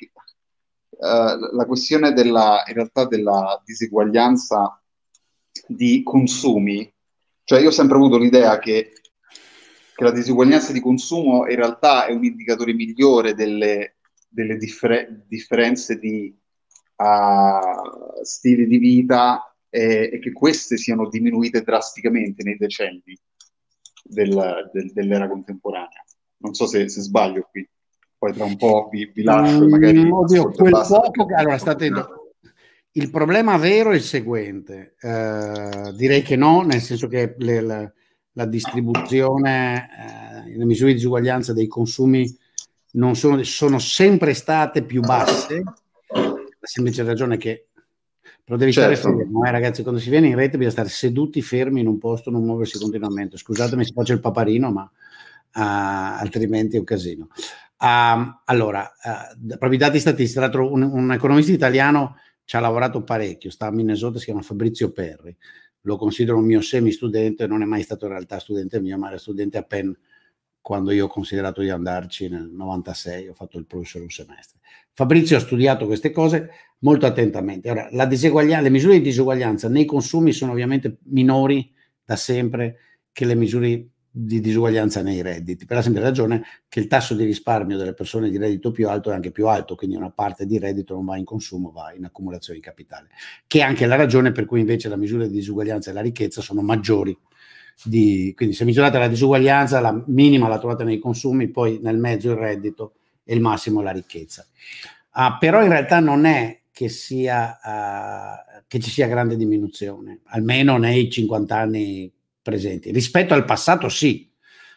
eh, la questione della, in realtà della diseguaglianza di consumi, cioè io ho sempre avuto l'idea che, che la diseguaglianza di consumo in realtà è un indicatore migliore delle, delle differ- differenze di uh, stili di vita e, e, che queste siano diminuite drasticamente nei decenni del, del, dell'era contemporanea. Non so se, se sbaglio qui poi tra un po' vi, vi lascio mm, magari... Oddio, quel poco che... Allora, state... Il problema vero è il seguente, eh, direi che no, nel senso che le, la, la, distribuzione, eh, le misure di disuguaglianza dei consumi non sono, sono sempre state più basse, la semplice ragione che però devi certo. stare fermo, eh, ragazzi. Quando si viene in rete bisogna stare seduti fermi in un posto, non muoversi continuamente. Scusatemi se faccio il paparino, ma uh, altrimenti è un casino. Uh, allora, uh, proprio i dati statistici, tra l'altro un, un, economista italiano ci ha lavorato parecchio, sta a Minnesota, si chiama Fabrizio Perri, lo considero un mio semi-studente, non è mai stato in realtà studente mio, ma era studente a Penn quando io ho considerato di andarci nel 96, ho fatto il professore un semestre. Fabrizio ha studiato queste cose molto attentamente. Ora, le misure di disuguaglianza nei consumi sono ovviamente minori da sempre che le misure di disuguaglianza nei redditi, per la semplice ragione che il tasso di risparmio delle persone di reddito più alto è anche più alto, quindi una parte di reddito non va in consumo, va in accumulazione di capitale, che è anche la ragione per cui invece la misura di disuguaglianza e la ricchezza sono maggiori. Di, quindi se misurate la disuguaglianza, la minima la trovate nei consumi, poi nel mezzo il reddito e il massimo la ricchezza. Uh, però in realtà non è che, sia, uh, che ci sia grande diminuzione, almeno nei 50 anni presenti. Rispetto al passato sì,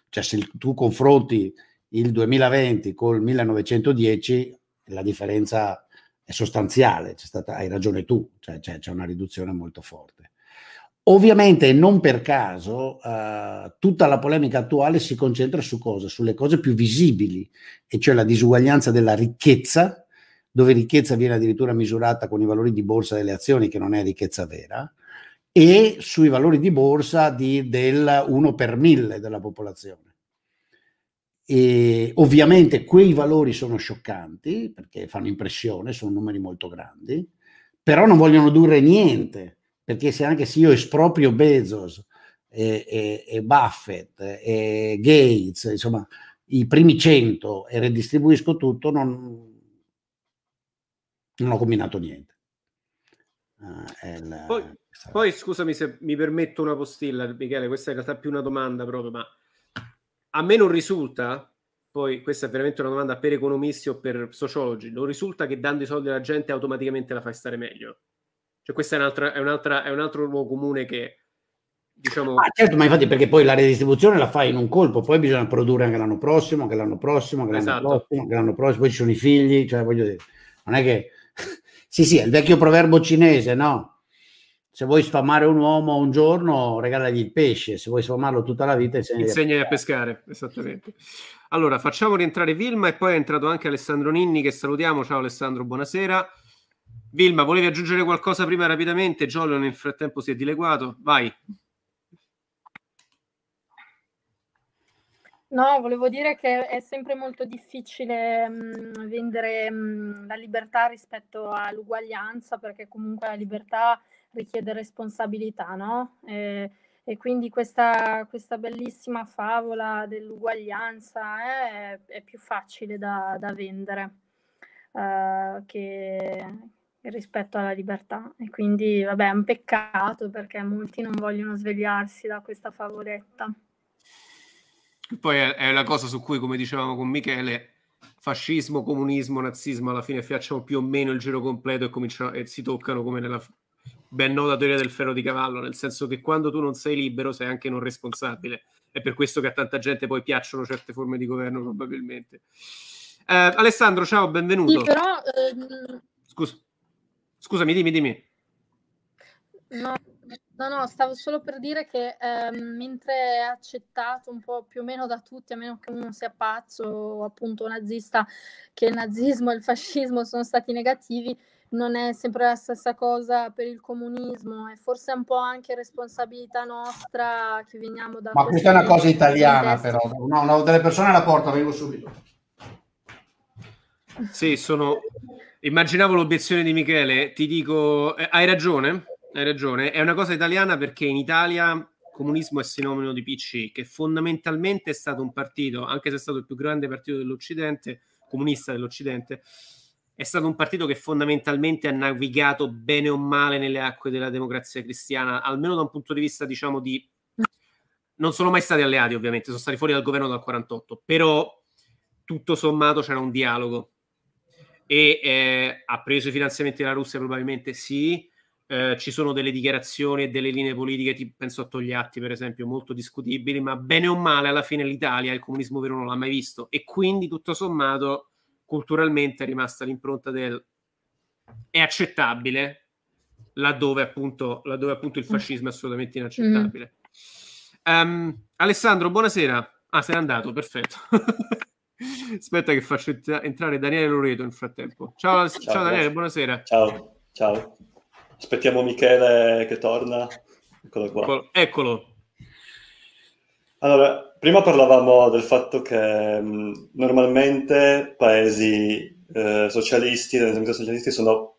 cioè se tu confronti il 2020 col 1910 la differenza è sostanziale, stata, hai ragione tu, cioè, c'è, c'è una riduzione molto forte. Ovviamente non per caso uh, tutta la polemica attuale si concentra su cosa? Sulle cose più visibili, e cioè la disuguaglianza della ricchezza, dove ricchezza viene addirittura misurata con i valori di borsa delle azioni, che non è ricchezza vera, e sui valori di borsa di, del 1 per 1000 della popolazione. E ovviamente quei valori sono scioccanti perché fanno impressione, sono numeri molto grandi, però non vogliono durre niente, perché se anche se io esproprio Bezos e, e, e Buffett e Gates, insomma i primi 100 e redistribuisco tutto, non, non ho combinato niente. Uh, il, Poi poi scusami se mi permetto una postilla, Michele, questa in realtà è più una domanda proprio, ma a me non risulta poi questa è veramente una domanda per economisti o per sociologi, non risulta che dando i soldi alla gente automaticamente la fai stare meglio? Cioè questa è, un'altra, è, un'altra, è un altro luogo comune che diciamo... Ah, certo, ma infatti perché poi la redistribuzione la fai in un colpo, poi bisogna produrre anche l'anno prossimo, anche l'anno prossimo, anche l'anno esatto. prossimo, anche l'anno prossimo, poi ci sono i figli, cioè voglio dire, non è che... sì, sì, è il vecchio proverbo cinese, no? se vuoi sfamare un uomo un giorno, regalagli il pesce, se vuoi sfamarlo tutta la vita, insegnagli, insegnagli a pescare. Esattamente. Allora, facciamo rientrare Vilma e poi è entrato anche Alessandro Ninni, che salutiamo. Ciao Alessandro, buonasera. Vilma, volevi aggiungere qualcosa prima rapidamente? Giolio nel frattempo si è dileguato. Vai. No, volevo dire che è sempre molto difficile mh, vendere mh, la libertà rispetto all'uguaglianza, perché comunque la libertà richiede responsabilità, no? E, e quindi questa, questa, bellissima favola dell'uguaglianza è, è più facile da, da vendere uh, che rispetto alla libertà. E quindi, vabbè, è un peccato perché molti non vogliono svegliarsi da questa favoletta. Poi è, è la cosa su cui, come dicevamo con Michele, fascismo, comunismo, nazismo alla fine facciamo più o meno il giro completo e, e si toccano come nella ben nota teoria del ferro di cavallo, nel senso che quando tu non sei libero sei anche non responsabile. È per questo che a tanta gente poi piacciono certe forme di governo, probabilmente. Eh, Alessandro, ciao, benvenuto. Sì, però, ehm... Scusa. Scusami, dimmi, dimmi. No, no, no, stavo solo per dire che ehm, mentre è accettato un po' più o meno da tutti, a meno che uno sia pazzo o appunto nazista, che il nazismo e il fascismo sono stati negativi, non è sempre la stessa cosa per il comunismo. E forse è un po' anche responsabilità nostra che veniamo da... Ma questa è una cosa italiana però, no, no, delle persone alla porta, vengo subito. Sì, sono... Immaginavo l'obiezione di Michele, ti dico, eh, hai ragione, hai ragione, è una cosa italiana perché in Italia comunismo è sinonimo di PC, che fondamentalmente è stato un partito, anche se è stato il più grande partito dell'Occidente, comunista dell'Occidente, è stato un partito che fondamentalmente ha navigato bene o male nelle acque della democrazia cristiana, almeno da un punto di vista, diciamo, di... Non sono mai stati alleati, ovviamente, sono stati fuori dal governo dal 48, però tutto sommato c'era un dialogo. E eh, ha preso i finanziamenti della Russia? Probabilmente sì. Eh, ci sono delle dichiarazioni e delle linee politiche, tipo, penso a Togliatti, per esempio, molto discutibili, ma bene o male, alla fine l'Italia il comunismo vero non l'ha mai visto. E quindi, tutto sommato culturalmente è rimasta l'impronta del è accettabile laddove appunto, laddove appunto il fascismo è assolutamente inaccettabile. Mm. Um, Alessandro, buonasera. Ah, sei andato, perfetto. Aspetta che faccio entrare Daniele Loreto nel frattempo. Ciao, ciao, ciao Daniele, buonasera. Ciao, ciao. Aspettiamo Michele che torna. Eccolo qua. Eccolo. Allora, prima parlavamo del fatto che mh, normalmente paesi eh, socialisti, socialisti, sono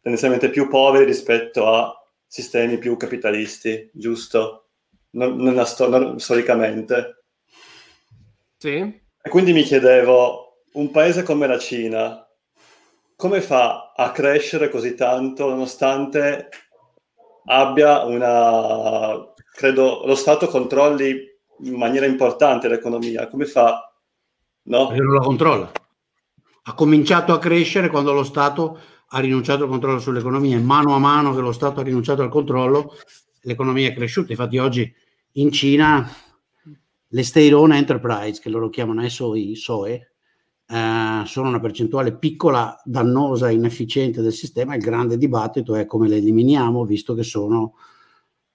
tendenzialmente più poveri rispetto a sistemi più capitalisti, giusto? Non, non sto- non, storicamente. Sì. E quindi mi chiedevo, un paese come la Cina, come fa a crescere così tanto nonostante abbia una... credo lo Stato controlli in maniera importante l'economia, come fa? No? non la controlla. Ha cominciato a crescere quando lo Stato ha rinunciato al controllo sull'economia e mano a mano che lo Stato ha rinunciato al controllo, l'economia è cresciuta. Infatti oggi in Cina le state owned enterprise, che loro chiamano SOE, SOE eh, sono una percentuale piccola, dannosa, inefficiente del sistema. Il grande dibattito è come le eliminiamo, visto che sono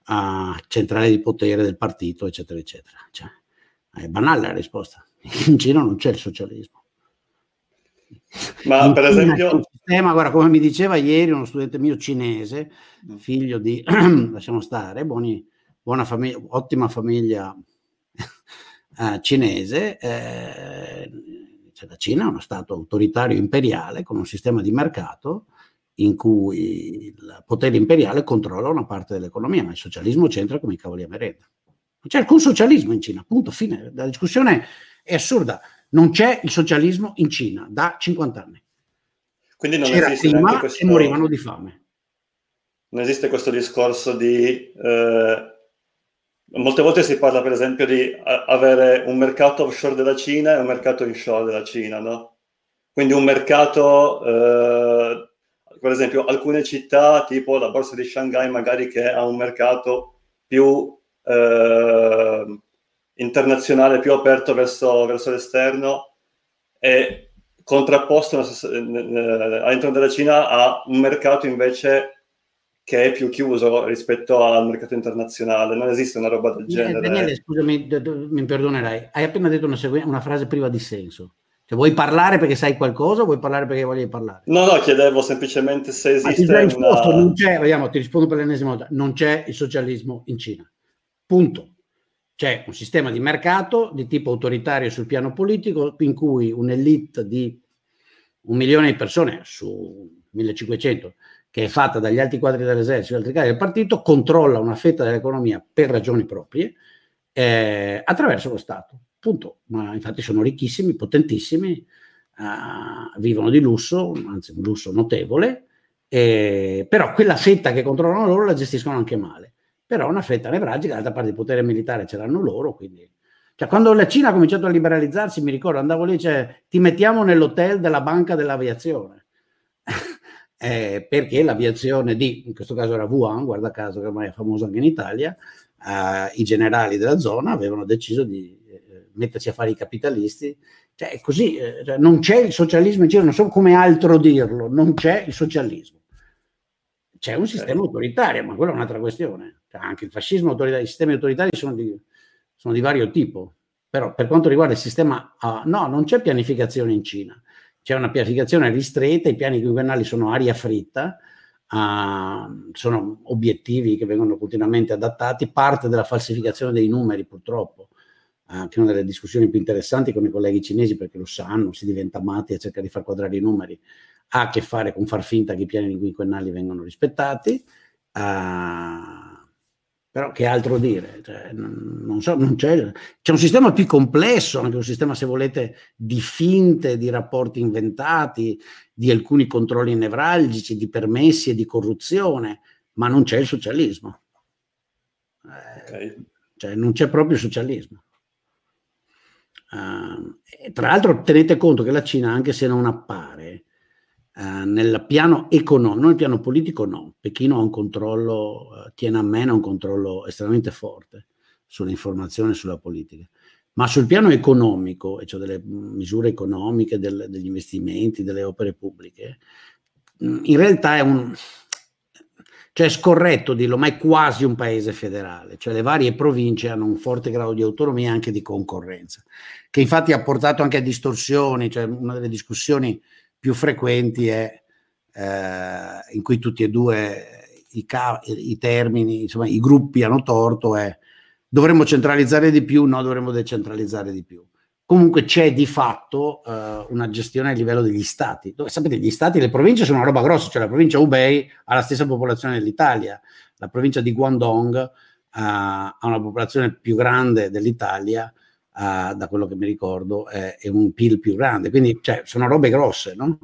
a centrale di potere del partito, eccetera, eccetera. Cioè, è banale la risposta. In Cina non c'è il socialismo. Ma in per Cina esempio... Sistema, guarda, come mi diceva ieri uno studente mio cinese, mm. figlio di, lasciamo stare, buoni, buona famiglia, ottima famiglia eh, cinese, eh, cioè la Cina è uno stato autoritario imperiale con un sistema di mercato in cui il potere imperiale controlla una parte dell'economia, ma il socialismo c'entra come i cavoli a merenda. Non c'è alcun socialismo in Cina, punto, fine. La discussione è assurda. Non c'è il socialismo in Cina da 50 anni. Quindi non C'era esiste prima questo... e morivano di fame. Non esiste questo discorso di eh, molte volte si parla per esempio di avere un mercato offshore della Cina e un mercato inshore della Cina, no? Quindi un mercato, eh, per esempio alcune città tipo la borsa di Shanghai magari che ha un mercato più eh, internazionale, più aperto verso, verso l'esterno e contrapposto all'interno della Cina a un mercato invece che è più chiuso rispetto al mercato internazionale. Non esiste una roba del genere. Daniele, scusami, mi perdonerai. Hai appena detto una, segu- una frase priva di senso. Cioè, vuoi parlare perché sai qualcosa o vuoi parlare perché voglio parlare? No, no, chiedevo semplicemente se esiste Ma ti una... non c'è, vediamo, ti rispondo per l'ennesima volta, non c'è il socialismo in Cina. Punto. C'è un sistema di mercato di tipo autoritario sul piano politico in cui un'elite di un milione di persone su 1500 che è fatta dagli alti quadri dell'esercito e altri quadri del partito, controlla una fetta dell'economia per ragioni proprie eh, attraverso lo Stato. Punto. Ma infatti sono ricchissimi, potentissimi, uh, vivono di lusso, anzi un lusso notevole, eh, però quella fetta che controllano loro la gestiscono anche male. Però una fetta nevralgica, d'altra parte il potere militare ce l'hanno loro, quindi... Cioè, quando la Cina ha cominciato a liberalizzarsi, mi ricordo, andavo lì, cioè, ti mettiamo nell'hotel della banca dell'aviazione eh, perché l'aviazione di, in questo caso era Wuhan, guarda caso che ormai è famoso anche in Italia, eh, i generali della zona avevano deciso di eh, mettersi a fare i capitalisti. Cioè, è così, eh, cioè, non c'è il socialismo in Cina, non so come altro dirlo, non c'è il socialismo. C'è un sistema autoritario, ma quella è un'altra questione. Cioè, anche il fascismo autoritario, i sistemi autoritari sono di, sono di vario tipo. Però per quanto riguarda il sistema, uh, no, non c'è pianificazione in Cina c'è una pianificazione ristretta, i piani quinquennali sono aria fritta, uh, sono obiettivi che vengono continuamente adattati, parte della falsificazione dei numeri purtroppo, uh, che è una delle discussioni più interessanti con i colleghi cinesi perché lo sanno, si diventa matti a cercare di far quadrare i numeri, ha a che fare con far finta che i piani quinquennali vengano rispettati. Uh, però che altro dire? Cioè, non so, non c'è, c'è, un sistema più complesso, anche un sistema, se volete, di finte, di rapporti inventati, di alcuni controlli nevralgici, di permessi e di corruzione, ma non c'è il socialismo. Eh, cioè, non c'è proprio il socialismo. Uh, tra l'altro tenete conto che la Cina, anche se non appare, Uh, nel piano economico, nel piano politico no, Pechino ha un controllo, uh, Tiananmen ha un controllo estremamente forte sull'informazione e sulla politica, ma sul piano economico, e cioè delle misure economiche, del, degli investimenti, delle opere pubbliche, mh, in realtà è un, cioè è scorretto dirlo, ma è quasi un paese federale, cioè le varie province hanno un forte grado di autonomia e anche di concorrenza, che infatti ha portato anche a distorsioni, cioè una delle discussioni più frequenti è eh, in cui tutti e due i, ca- i termini, insomma, i gruppi hanno torto è dovremmo centralizzare di più, no, dovremmo decentralizzare di più. Comunque c'è di fatto uh, una gestione a livello degli stati, dove sapete gli stati, le province sono una roba grossa, cioè la provincia Hubei ha la stessa popolazione dell'Italia, la provincia di Guangdong uh, ha una popolazione più grande dell'Italia, uh, da quello che mi ricordo, è, è, un PIL più grande. Quindi cioè, sono robe grosse, no?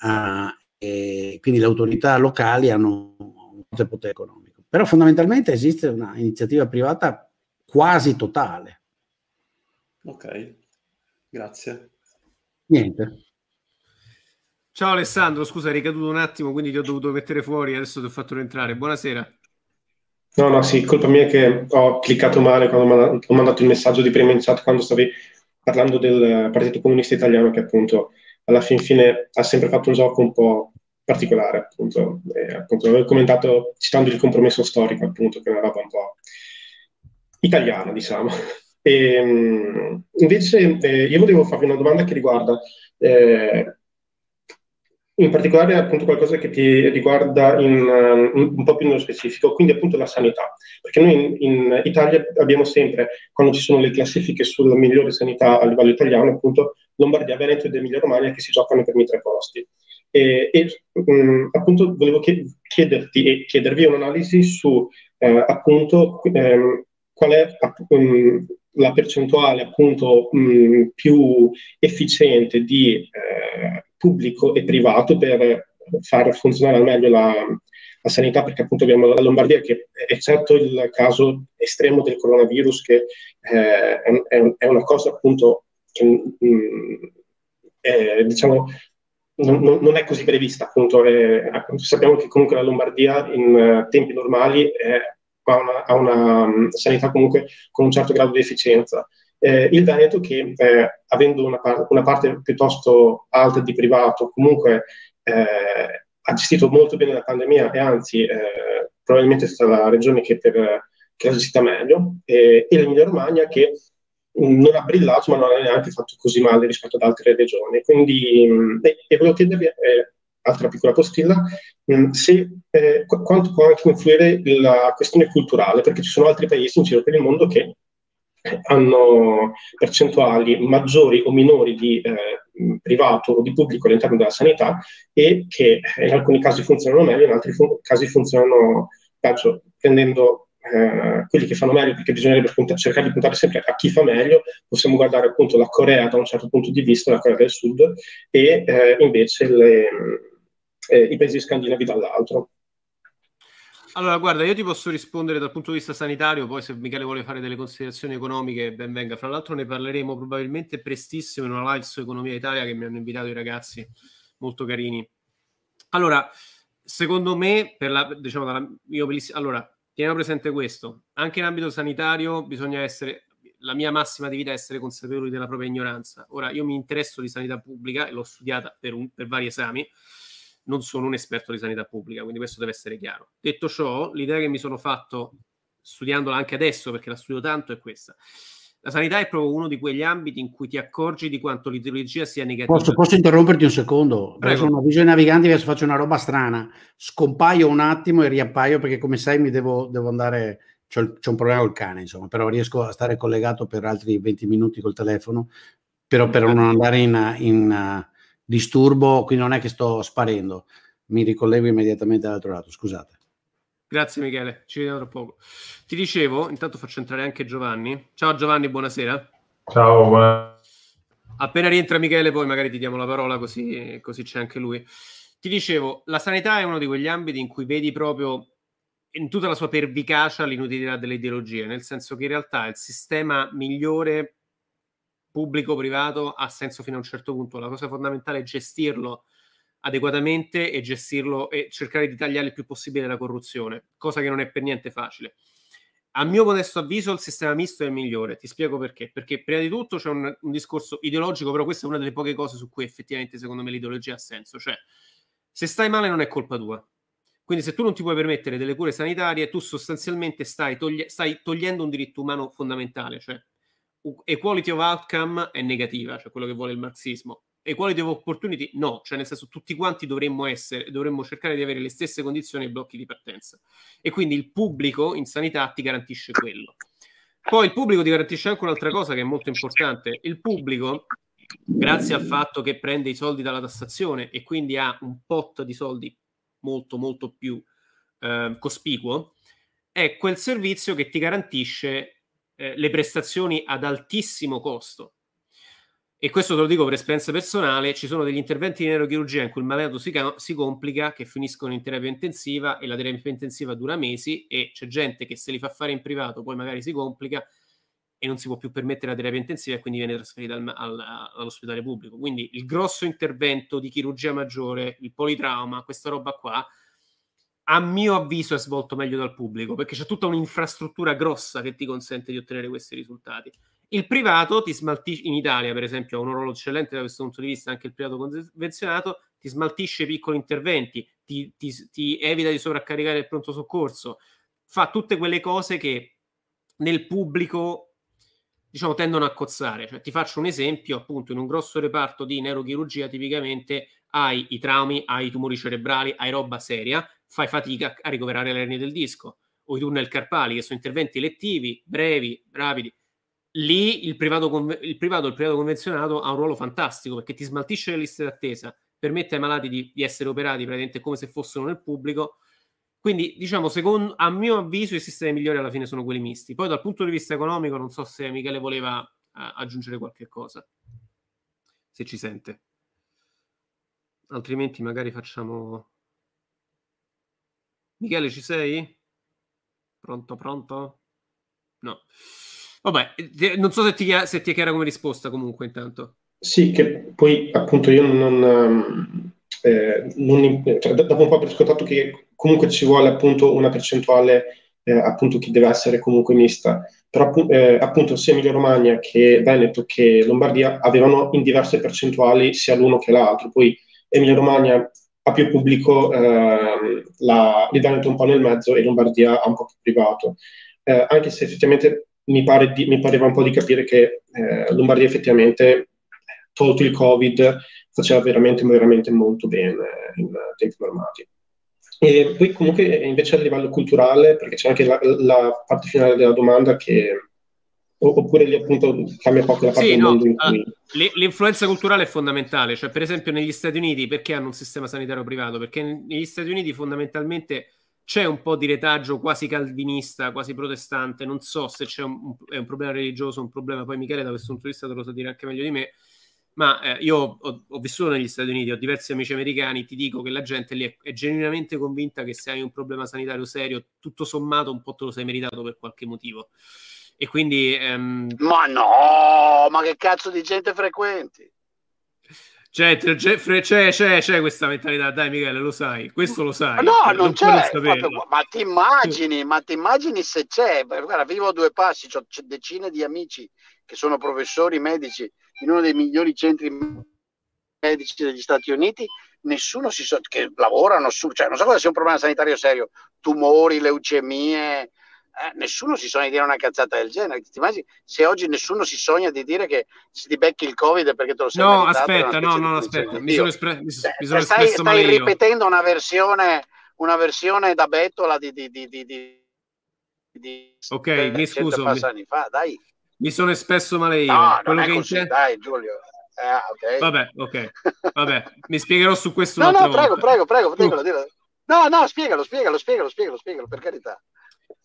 Uh, e quindi le autorità locali hanno un forte potere economico. Però fondamentalmente esiste una iniziativa privata quasi totale. Ok, grazie. Niente. Ciao Alessandro, scusa, è ricaduto un attimo, quindi ti ho dovuto mettere fuori, adesso ti ho fatto rientrare. Buonasera. No, no, sì, colpa mia che ho cliccato male quando ho mandato il messaggio di prima in chat quando stavi parlando del Partito Comunista Italiano che appunto alla fin fine ha sempre fatto un gioco un po' particolare, appunto, e, appunto avevo commentato citando il compromesso storico, appunto, che è una roba un po' italiana, diciamo. E, invece eh, io volevo farvi una domanda che riguarda eh, in particolare appunto qualcosa che ti riguarda in, in, un po' più nello specifico, quindi appunto la sanità, perché noi in, in, Italia abbiamo sempre, quando ci sono le classifiche sulla migliore sanità a livello italiano, appunto Lombardia, Veneto ed Emilia Romagna che si giocano i primi tre posti. E, e mh, appunto volevo chiederti e chiedervi un'analisi su eh, appunto ehm, qual è um, la percentuale appunto mh, più efficiente di eh, pubblico e privato per far funzionare al meglio la, la, sanità, perché appunto abbiamo la Lombardia che, eccetto il caso estremo del coronavirus che eh, è, è, una cosa appunto che mh, mm, è, diciamo non, non, è così prevista appunto è, sappiamo che comunque la Lombardia in uh, tempi normali ha una, ha una um, sanità comunque con un certo grado di efficienza eh, il Veneto che eh, avendo una, par- una, parte piuttosto alta di privato comunque eh, ha gestito molto bene la pandemia e anzi eh, probabilmente è stata la regione che, per, che ha gestita meglio e, e l'Emilia Romagna che non ha brillato ma non ha neanche fatto così male rispetto ad altre regioni. Quindi mh, e, e volevo chiedervi eh, altra piccola postilla, mh, se, eh, qu- quanto può anche influire la questione culturale, perché ci sono altri paesi in giro per il mondo che hanno percentuali maggiori o minori di eh, privato o di pubblico all'interno della sanità e che in alcuni casi funzionano meglio, in altri fun- casi funzionano peggio, prendendo eh, quelli che fanno meglio, perché bisognerebbe punt- cercare di puntare sempre a chi fa meglio, possiamo guardare appunto la Corea da un certo punto di vista, la Corea del Sud, e eh, invece le, eh, i paesi scandinavi dall'altro. Allora, guarda, io ti posso rispondere dal punto di vista sanitario, poi se Michele vuole fare delle considerazioni economiche, ben venga. Fra l'altro ne parleremo probabilmente prestissimo in una live su Economia Italia che mi hanno invitato i ragazzi molto carini. Allora, secondo me, per la, diciamo, dalla mia allora, teniamo presente questo, anche in ambito sanitario bisogna essere, la mia massima di vita è essere consapevoli della propria ignoranza. Ora, io mi interesso di sanità pubblica e l'ho studiata per, un, per vari esami, non sono un esperto di sanità pubblica, quindi questo deve essere chiaro. Detto ciò, l'idea che mi sono fatto studiandola anche adesso, perché la studio tanto, è questa. La sanità è proprio uno di quegli ambiti in cui ti accorgi di quanto l'ideologia sia negativa. Posso, posso interromperti un secondo? Prego. Sono una visione navigante, adesso faccio una roba strana. Scompaio un attimo e riappaio perché come sai mi devo, devo andare, c'è, un problema col cane, insomma, però riesco a stare collegato per altri 20 minuti col telefono, però per non andare in, in disturbo, qui non è che sto sparendo, mi ricollego immediatamente dall'altro lato, scusate. Grazie Michele, ci vediamo tra poco. Ti dicevo, intanto faccio entrare anche Giovanni. Ciao Giovanni, buonasera. Ciao, buonasera. Appena rientra Michele poi magari ti diamo la parola così, così c'è anche lui. Ti dicevo, la sanità è uno di quegli ambiti in cui vedi proprio in tutta la sua pervicacia l'inutilità delle ideologie, nel senso che in realtà il sistema migliore pubblico-privato ha senso fino a un certo punto. La cosa fondamentale è gestirlo adeguatamente e gestirlo e cercare di tagliare il più possibile la corruzione, cosa che non è per niente facile. A mio modesto avviso il sistema misto è il migliore, ti spiego perché. Perché prima di tutto c'è un, un discorso ideologico, però questa è una delle poche cose su cui effettivamente secondo me l'ideologia ha senso, cioè se stai male non è colpa tua. Quindi se tu non ti puoi permettere delle cure sanitarie, tu sostanzialmente stai, togli- stai togliendo un diritto umano fondamentale, cioè equality of outcome è negativa, cioè quello che vuole il marxismo. Equality of opportunity no, cioè nel senso tutti quanti dovremmo essere, dovremmo cercare di avere le stesse condizioni ai blocchi di partenza. E quindi il pubblico in sanità ti garantisce quello. Poi il pubblico ti garantisce anche un'altra cosa che è molto importante. Il pubblico, grazie al fatto che prende i soldi dalla tassazione e quindi ha un pot di soldi molto molto più eh, cospicuo, è quel servizio che ti garantisce eh, le prestazioni ad altissimo costo. E questo te lo dico per esperienza personale, ci sono degli interventi di neurochirurgia in cui il malato si, si complica, che finiscono in terapia intensiva e la terapia intensiva dura mesi e c'è gente che se li fa fare in privato poi magari si complica e non si può più permettere la terapia intensiva e quindi viene trasferita al, al, all'ospedale pubblico. Quindi il grosso intervento di chirurgia maggiore, il politrauma, questa roba qua, a mio avviso è svolto meglio dal pubblico perché c'è tutta un'infrastruttura grossa che ti consente di ottenere questi risultati. Il privato ti smaltisce, in Italia per esempio ha un ruolo eccellente da questo punto di vista, anche il privato convenzionato, ti smaltisce piccoli interventi, ti, ti, ti evita di sovraccaricare il pronto soccorso, fa tutte quelle cose che nel pubblico diciamo tendono a cozzare. Cioè, ti faccio un esempio, appunto, in un grosso reparto di neurochirurgia tipicamente hai i traumi, hai i tumori cerebrali, hai roba seria, fai fatica a ricoverare le ernie del disco o i tunnel carpali, che sono interventi elettivi, brevi, rapidi. Lì il privato, il privato, il privato convenzionato ha un ruolo fantastico perché ti smaltisce le liste d'attesa, permette ai malati di, di essere operati praticamente come se fossero nel pubblico. Quindi, diciamo, secondo, a mio avviso, i sistemi migliori alla fine sono quelli misti. Poi, dal punto di vista economico, non so se Michele voleva uh, aggiungere qualche cosa, se ci sente. Altrimenti, magari facciamo Michele, ci sei? Pronto, pronto? no. Vabbè, non so se ti, se ti è chiara come risposta comunque intanto. Sì, che poi appunto io non, ehm, eh, non cioè, dopo un po' per scontato che comunque ci vuole appunto una percentuale eh, appunto che deve essere comunque mista, però eh, appunto sia Emilia Romagna che Veneto che Lombardia avevano in diverse percentuali sia l'uno che l'altro, poi Emilia Romagna ha più pubblico, ehm, la, Veneto un po' nel mezzo e Lombardia ha un po' più privato, eh, anche se effettivamente mi, pare di, mi, pareva un po' di capire che eh, Lombardia effettivamente tolto il Covid, faceva veramente, veramente molto bene in tempi normali. E poi comunque invece a livello culturale, perché c'è anche la, la parte finale della domanda che oppure lì appunto cambia poco la parte sì, del no, mondo in cui... Uh, l'influenza culturale è fondamentale, cioè per esempio negli Stati Uniti perché hanno un sistema sanitario privato? Perché negli Stati Uniti fondamentalmente c'è un po' di retaggio quasi calvinista, quasi protestante, non so se c'è un, è un problema religioso, un problema, poi Michele da questo punto di vista te lo so dire anche meglio di me, ma eh, io ho, ho, vissuto negli Stati Uniti, ho diversi amici americani, ti dico che la gente lì è, è, genuinamente convinta che se hai un problema sanitario serio, tutto sommato un po' te lo sei meritato per qualche motivo. E quindi... Ehm... Ma no, ma che cazzo di gente frequenti? C'è, c'è, c'è, c'è, questa mentalità, dai Michele, lo sai, questo lo sai. No, non, non c'è, proprio, ma ti immagini, ma ti immagini se c'è, guarda, vivo a due passi, ho decine di amici che sono professori medici in uno dei migliori centri medici degli Stati Uniti, nessuno si so, che lavorano su, cioè non so cosa sia un problema sanitario serio, tumori, leucemie, eh, nessuno si sogna di dire una cazzata del genere. Ti immagini se oggi nessuno si sogna di dire che se ti becchi il Covid perché te lo sei No, aspetta, no, no, aspetta, mi sono, espre- mi sono, mi sono stai, stai ripetendo una versione, una versione da bettola di, di, di, di, di ok, mi scuso. Mi... Fa, dai. Mi sono espresso male io. No, Quello che così, dai Giulio. Eh, okay. Vabbè, ok. Vabbè, mi spiegherò su questo. No, no, prego, prego, prego, prego. No, no, spiegalo, spiegalo, spiegalo, spiegalo, spiegalo, per carità.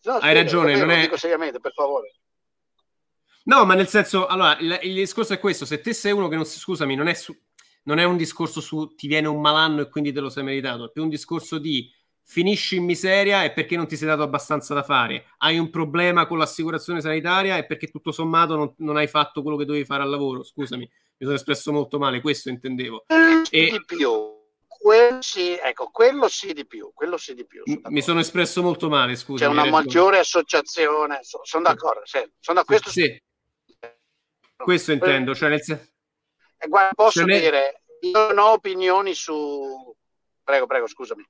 No, Hai spiegalo, ragione, non è... dico seriamente, per favore. No, ma nel senso, allora, il, il, discorso è questo, se te sei uno che non si, scusami, non è, su, non è un discorso su ti viene un malanno e quindi te lo sei meritato, è più un discorso di finisci in miseria è perché non ti sei dato abbastanza da fare, hai un problema con l'assicurazione sanitaria e perché tutto sommato non, non, hai fatto quello che dovevi fare al lavoro, scusami, mi sono espresso molto male, questo intendevo. E... Di più. Quello sì, ecco, quello sì di più, quello sì di più. Sono mi sono espresso molto male, scusa. C'è una maggiore associazione, so, sono d'accordo, sì, sono da questo. Sì. Questo intendo, cioè nel senso... Eh, guarda, posso cioè, dire, io non ho opinioni su... Prego, prego, scusami.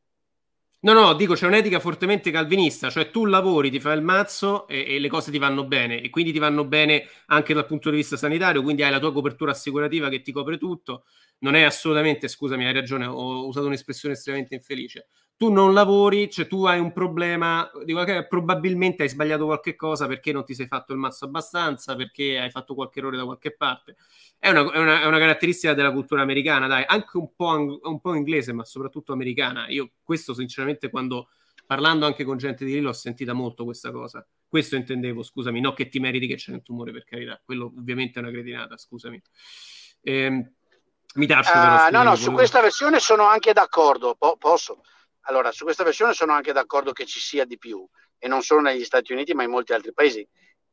No, no, dico c'è un'etica fortemente calvinista, cioè tu lavori, ti fai il mazzo e, e, le cose ti vanno bene e quindi ti vanno bene anche dal punto di vista sanitario, quindi hai la tua copertura assicurativa che ti copre tutto. Non è assolutamente, scusami, hai ragione, ho usato un'espressione estremamente infelice tu non lavori, cioè tu hai un problema, okay, probabilmente hai sbagliato qualche cosa perché non ti sei fatto il mazzo abbastanza, perché hai fatto qualche errore da qualche parte. È una, è una, è una caratteristica della cultura americana, dai, anche un po', un po', inglese, ma soprattutto americana. Io questo sinceramente quando parlando anche con gente di lì l'ho sentita molto questa cosa. Questo intendevo, scusami, no che ti meriti che c'è un tumore per carità, quello ovviamente è una cretinata, scusami. Ehm, mi taccio uh, però, scusami, No, no, su questa versione sono anche d'accordo, po- posso allora, su questa versione sono anche d'accordo che ci sia di più, e non solo negli Stati Uniti, ma in molti altri paesi.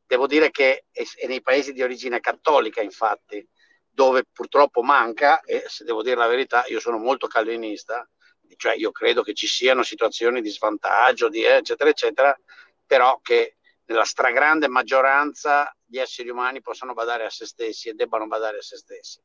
Devo dire che è nei paesi di origine cattolica, infatti, dove purtroppo manca, e se devo dire la verità, io sono molto calvinista, cioè io credo che ci siano situazioni di svantaggio, di eccetera, eccetera, però che nella stragrande maggioranza gli esseri umani possano badare a se stessi e debbano badare a se stessi.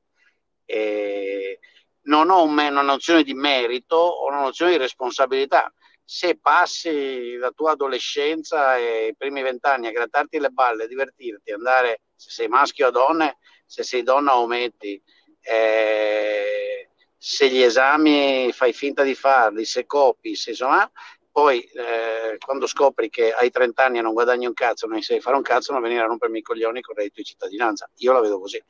E non ho una nozione di merito, ho una nozione di responsabilità. Se passi la tua adolescenza e i primi vent'anni a grattarti le balle, a divertirti, andare, se sei maschio o donne, se sei donna ometti, eh, se gli esami fai finta di farli, se copi, se insomma, poi eh, quando scopri che hai 30 anni e non guadagni un cazzo, non sai fare un cazzo, non venire a rompermi i coglioni con il reddito di cittadinanza. Io la vedo così.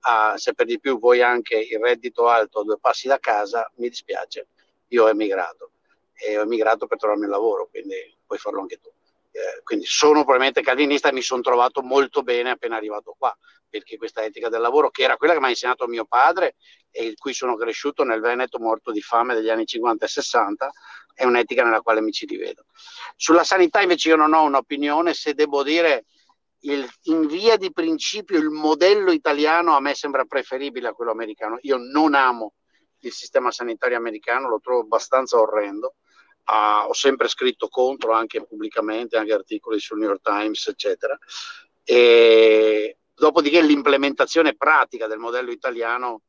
Ah, se per di più vuoi anche il reddito alto a due passi da casa, mi dispiace, io ho emigrato e ho emigrato per trovarmi un lavoro, quindi puoi farlo anche tu. Eh, quindi sono probabilmente calvinista e mi sono trovato molto bene appena arrivato qua, perché questa etica del lavoro, che era quella che mi ha insegnato mio padre e in cui sono cresciuto nel Veneto morto di fame degli anni 50 e 60, è un'etica nella quale mi ci rivedo. Sulla sanità invece io non ho un'opinione, se devo dire il, in via di principio il modello italiano a me sembra preferibile a quello americano. Io non amo il sistema sanitario americano, lo trovo abbastanza orrendo. Uh, ho sempre scritto contro anche pubblicamente, anche articoli sul New York Times, eccetera. E dopodiché l'implementazione pratica del modello italiano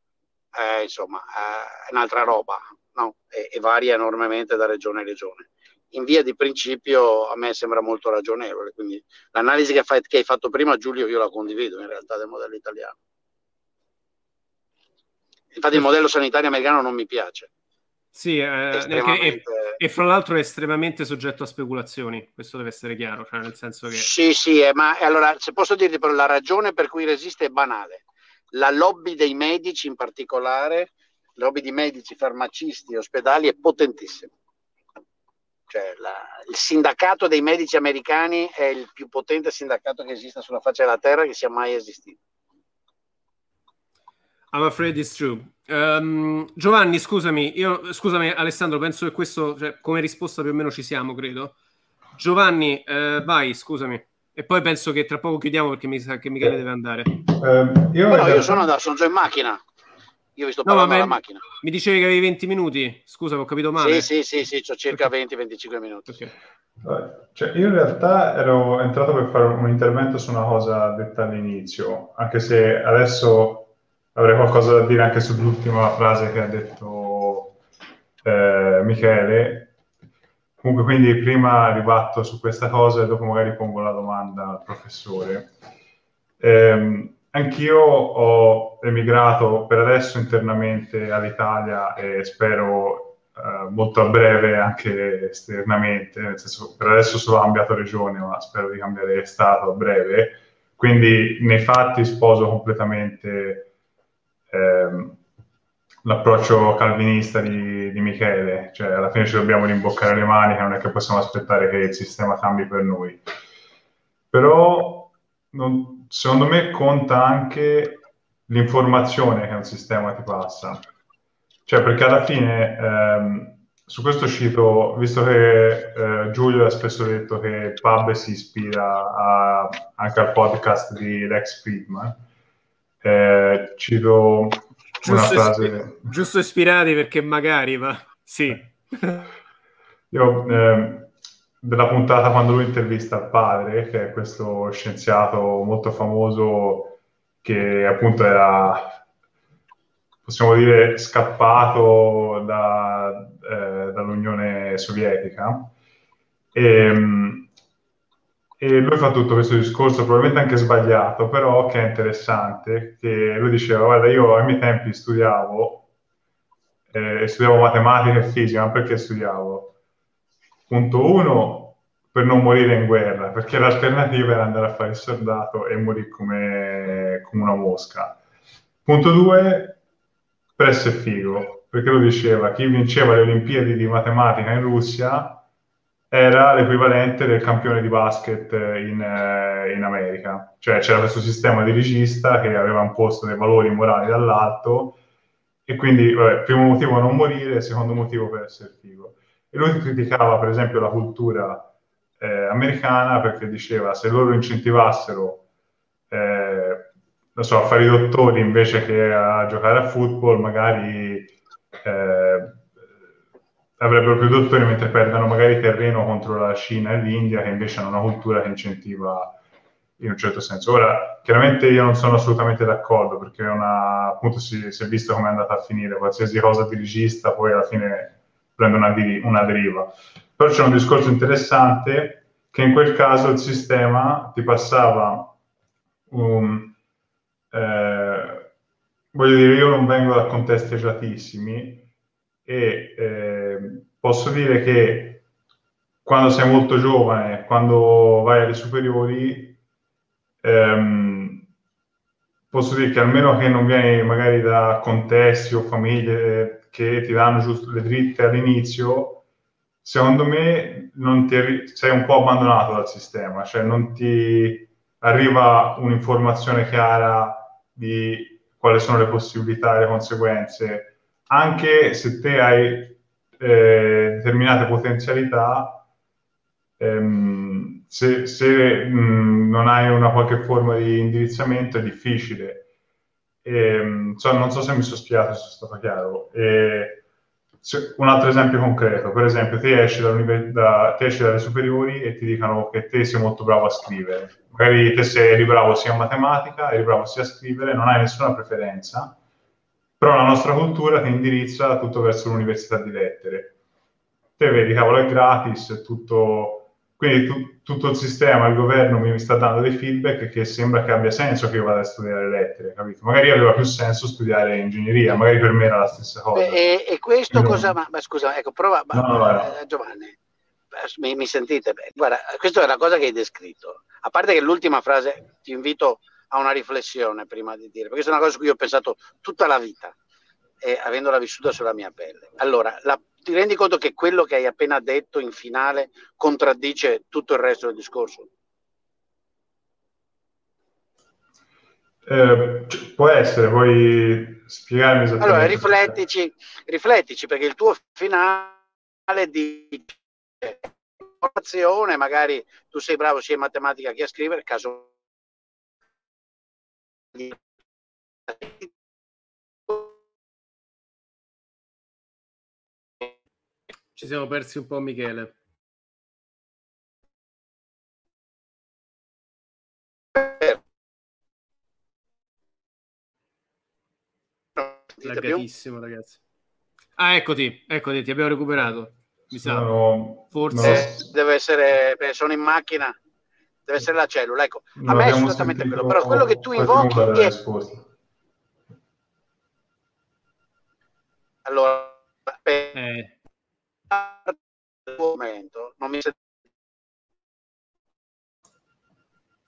è, insomma, è un'altra roba no? e, e varia enormemente da regione a regione in via di principio a me sembra molto ragionevole. Quindi l'analisi che, fai, che, hai fatto prima, Giulio, io la condivido in realtà del modello italiano. Infatti il modello sanitario americano non mi piace. Sì, eh, e, e, fra l'altro è estremamente soggetto a speculazioni, questo deve essere chiaro, cioè nel senso che... Sì, sì, eh, ma allora se posso dirti però la ragione per cui resiste è banale. La lobby dei medici in particolare, la lobby di medici, farmacisti, ospedali è potentissima cioè, la, il sindacato dei medici americani è il più potente sindacato che esista sulla faccia della terra che sia mai esistito. I'm afraid it's true. Um, Giovanni, scusami, io, scusami Alessandro, penso che questo, cioè, come risposta più o meno ci siamo, credo. Giovanni, eh, vai, scusami. E poi penso che tra poco chiudiamo perché mi sa che Michele deve andare. Uh, io, no, io sono andato, sono già in macchina. Io vi sto parlando no, macchina. Mi dicevi che avevi 20 minuti? Scusa, ho capito male. Sì, sì, sì, sì ho circa okay. 20-25 minuti. Okay. Cioè, io in realtà ero entrato per fare un intervento su una cosa detta all'inizio, anche se adesso avrei qualcosa da dire anche sull'ultima frase che ha detto eh, Michele. Comunque, quindi prima ribatto su questa cosa e dopo magari pongo la domanda al professore. Eh, Anch'io ho emigrato per adesso internamente all'Italia e spero eh, molto a breve anche esternamente, nel senso per adesso solo ho cambiato regione, ma spero di cambiare stato a breve. Quindi nei fatti sposo completamente ehm, l'approccio calvinista di, di, Michele, cioè alla fine ci dobbiamo rimboccare le mani, non è che possiamo aspettare che il sistema cambi per noi. Però non, secondo me conta anche l'informazione che un sistema ti passa. Cioè, perché alla fine, ehm, su questo cito, visto che eh, Giulio ha spesso detto che il pub si ispira a, anche al podcast di Lex Friedman, eh, cito giusto una frase... Ispi- giusto ispirati perché magari, ma sì. Io... Eh, della puntata quando lui intervista il padre, che è questo scienziato molto famoso che appunto era, possiamo dire, scappato da, eh, dall'Unione Sovietica. E, e lui fa tutto questo discorso, probabilmente anche sbagliato, però che è interessante, che lui diceva, guarda, io ai miei tempi studiavo, eh, studiavo matematica e fisica, ma perché studiavo? Punto uno, per non morire in guerra, perché l'alternativa era andare a fare il soldato e morire come, come una mosca. Punto due, per essere figo, perché lo diceva, chi vinceva le Olimpiadi di matematica in Russia era l'equivalente del campione di basket in, eh, in America. Cioè c'era questo sistema dirigista che aveva imposto dei valori morali dall'alto e quindi, vabbè, primo motivo non morire, secondo motivo per essere figo. E lui criticava, per esempio, la cultura eh, americana perché diceva se loro incentivassero eh, so, a fare i dottori invece che a giocare a football, magari eh, avrebbero più dottori mentre perdono magari terreno contro la Cina e l'India, che invece hanno una cultura che incentiva in un certo senso. Ora, chiaramente io non sono assolutamente d'accordo perché una, appunto si, si è visto come è andata a finire, qualsiasi cosa dirigista poi alla fine prende una, una deriva. Però c'è un discorso interessante che in quel caso il sistema ti passava un... Eh, voglio dire, io non vengo da contesti agiatissimi e eh, posso dire che quando sei molto giovane, quando vai alle superiori, ehm, posso dire che almeno che non vieni magari da contesti o famiglie che ti danno giusto le dritte all'inizio, secondo me ti, sei un po' abbandonato dal sistema, cioè non ti arriva un'informazione chiara di quali sono le possibilità e le conseguenze, anche se te hai eh, determinate potenzialità, ehm, se, se mh, non hai una qualche forma di indirizzamento è difficile. E, so, non so se mi sono spiegato, se sono stato chiaro. E, se, un altro esempio concreto, per esempio, ti esci, da, ti esci dalle superiori e ti dicono che te sei molto bravo a scrivere. Magari te sei bravo sia a matematica, eri bravo sia a scrivere, non hai nessuna preferenza, però la nostra cultura ti indirizza tutto verso l'università di lettere. Te vedi, cavolo, è gratis, tutto quindi tu, tutto il sistema, il governo mi sta dando dei feedback che sembra che abbia senso che io vada a studiare lettere, capito? Magari aveva più senso studiare ingegneria, magari per me era la stessa cosa. E, e questo Quindi cosa... Ma, ma, scusa, ecco, prova... No, no, no. Eh, Giovanni, mi, mi sentite? Beh, guarda, questa è una cosa che hai descritto. A parte che l'ultima frase ti invito a una riflessione prima di dire, perché è una cosa su cui ho pensato tutta la vita, eh, avendola vissuta sulla mia pelle. Allora, la ti rendi conto che quello che hai appena detto in finale contraddice tutto il resto del discorso? Eh, può essere, vuoi spiegarmi esattamente? Allora, riflettici, riflettici perché il tuo finale di informazione, magari tu sei bravo sia in matematica che a scrivere, caso Ci siamo persi un po', Michele. Laggatissimo, ragazzi. Ah, eccoti, eccoti, ti abbiamo recuperato. Mi sa. No, Forse no. deve essere, sono in macchina, deve essere la cellula. Ecco, a me è assolutamente quello, però quello che tu invochi è... Allora, eh momento non mi sento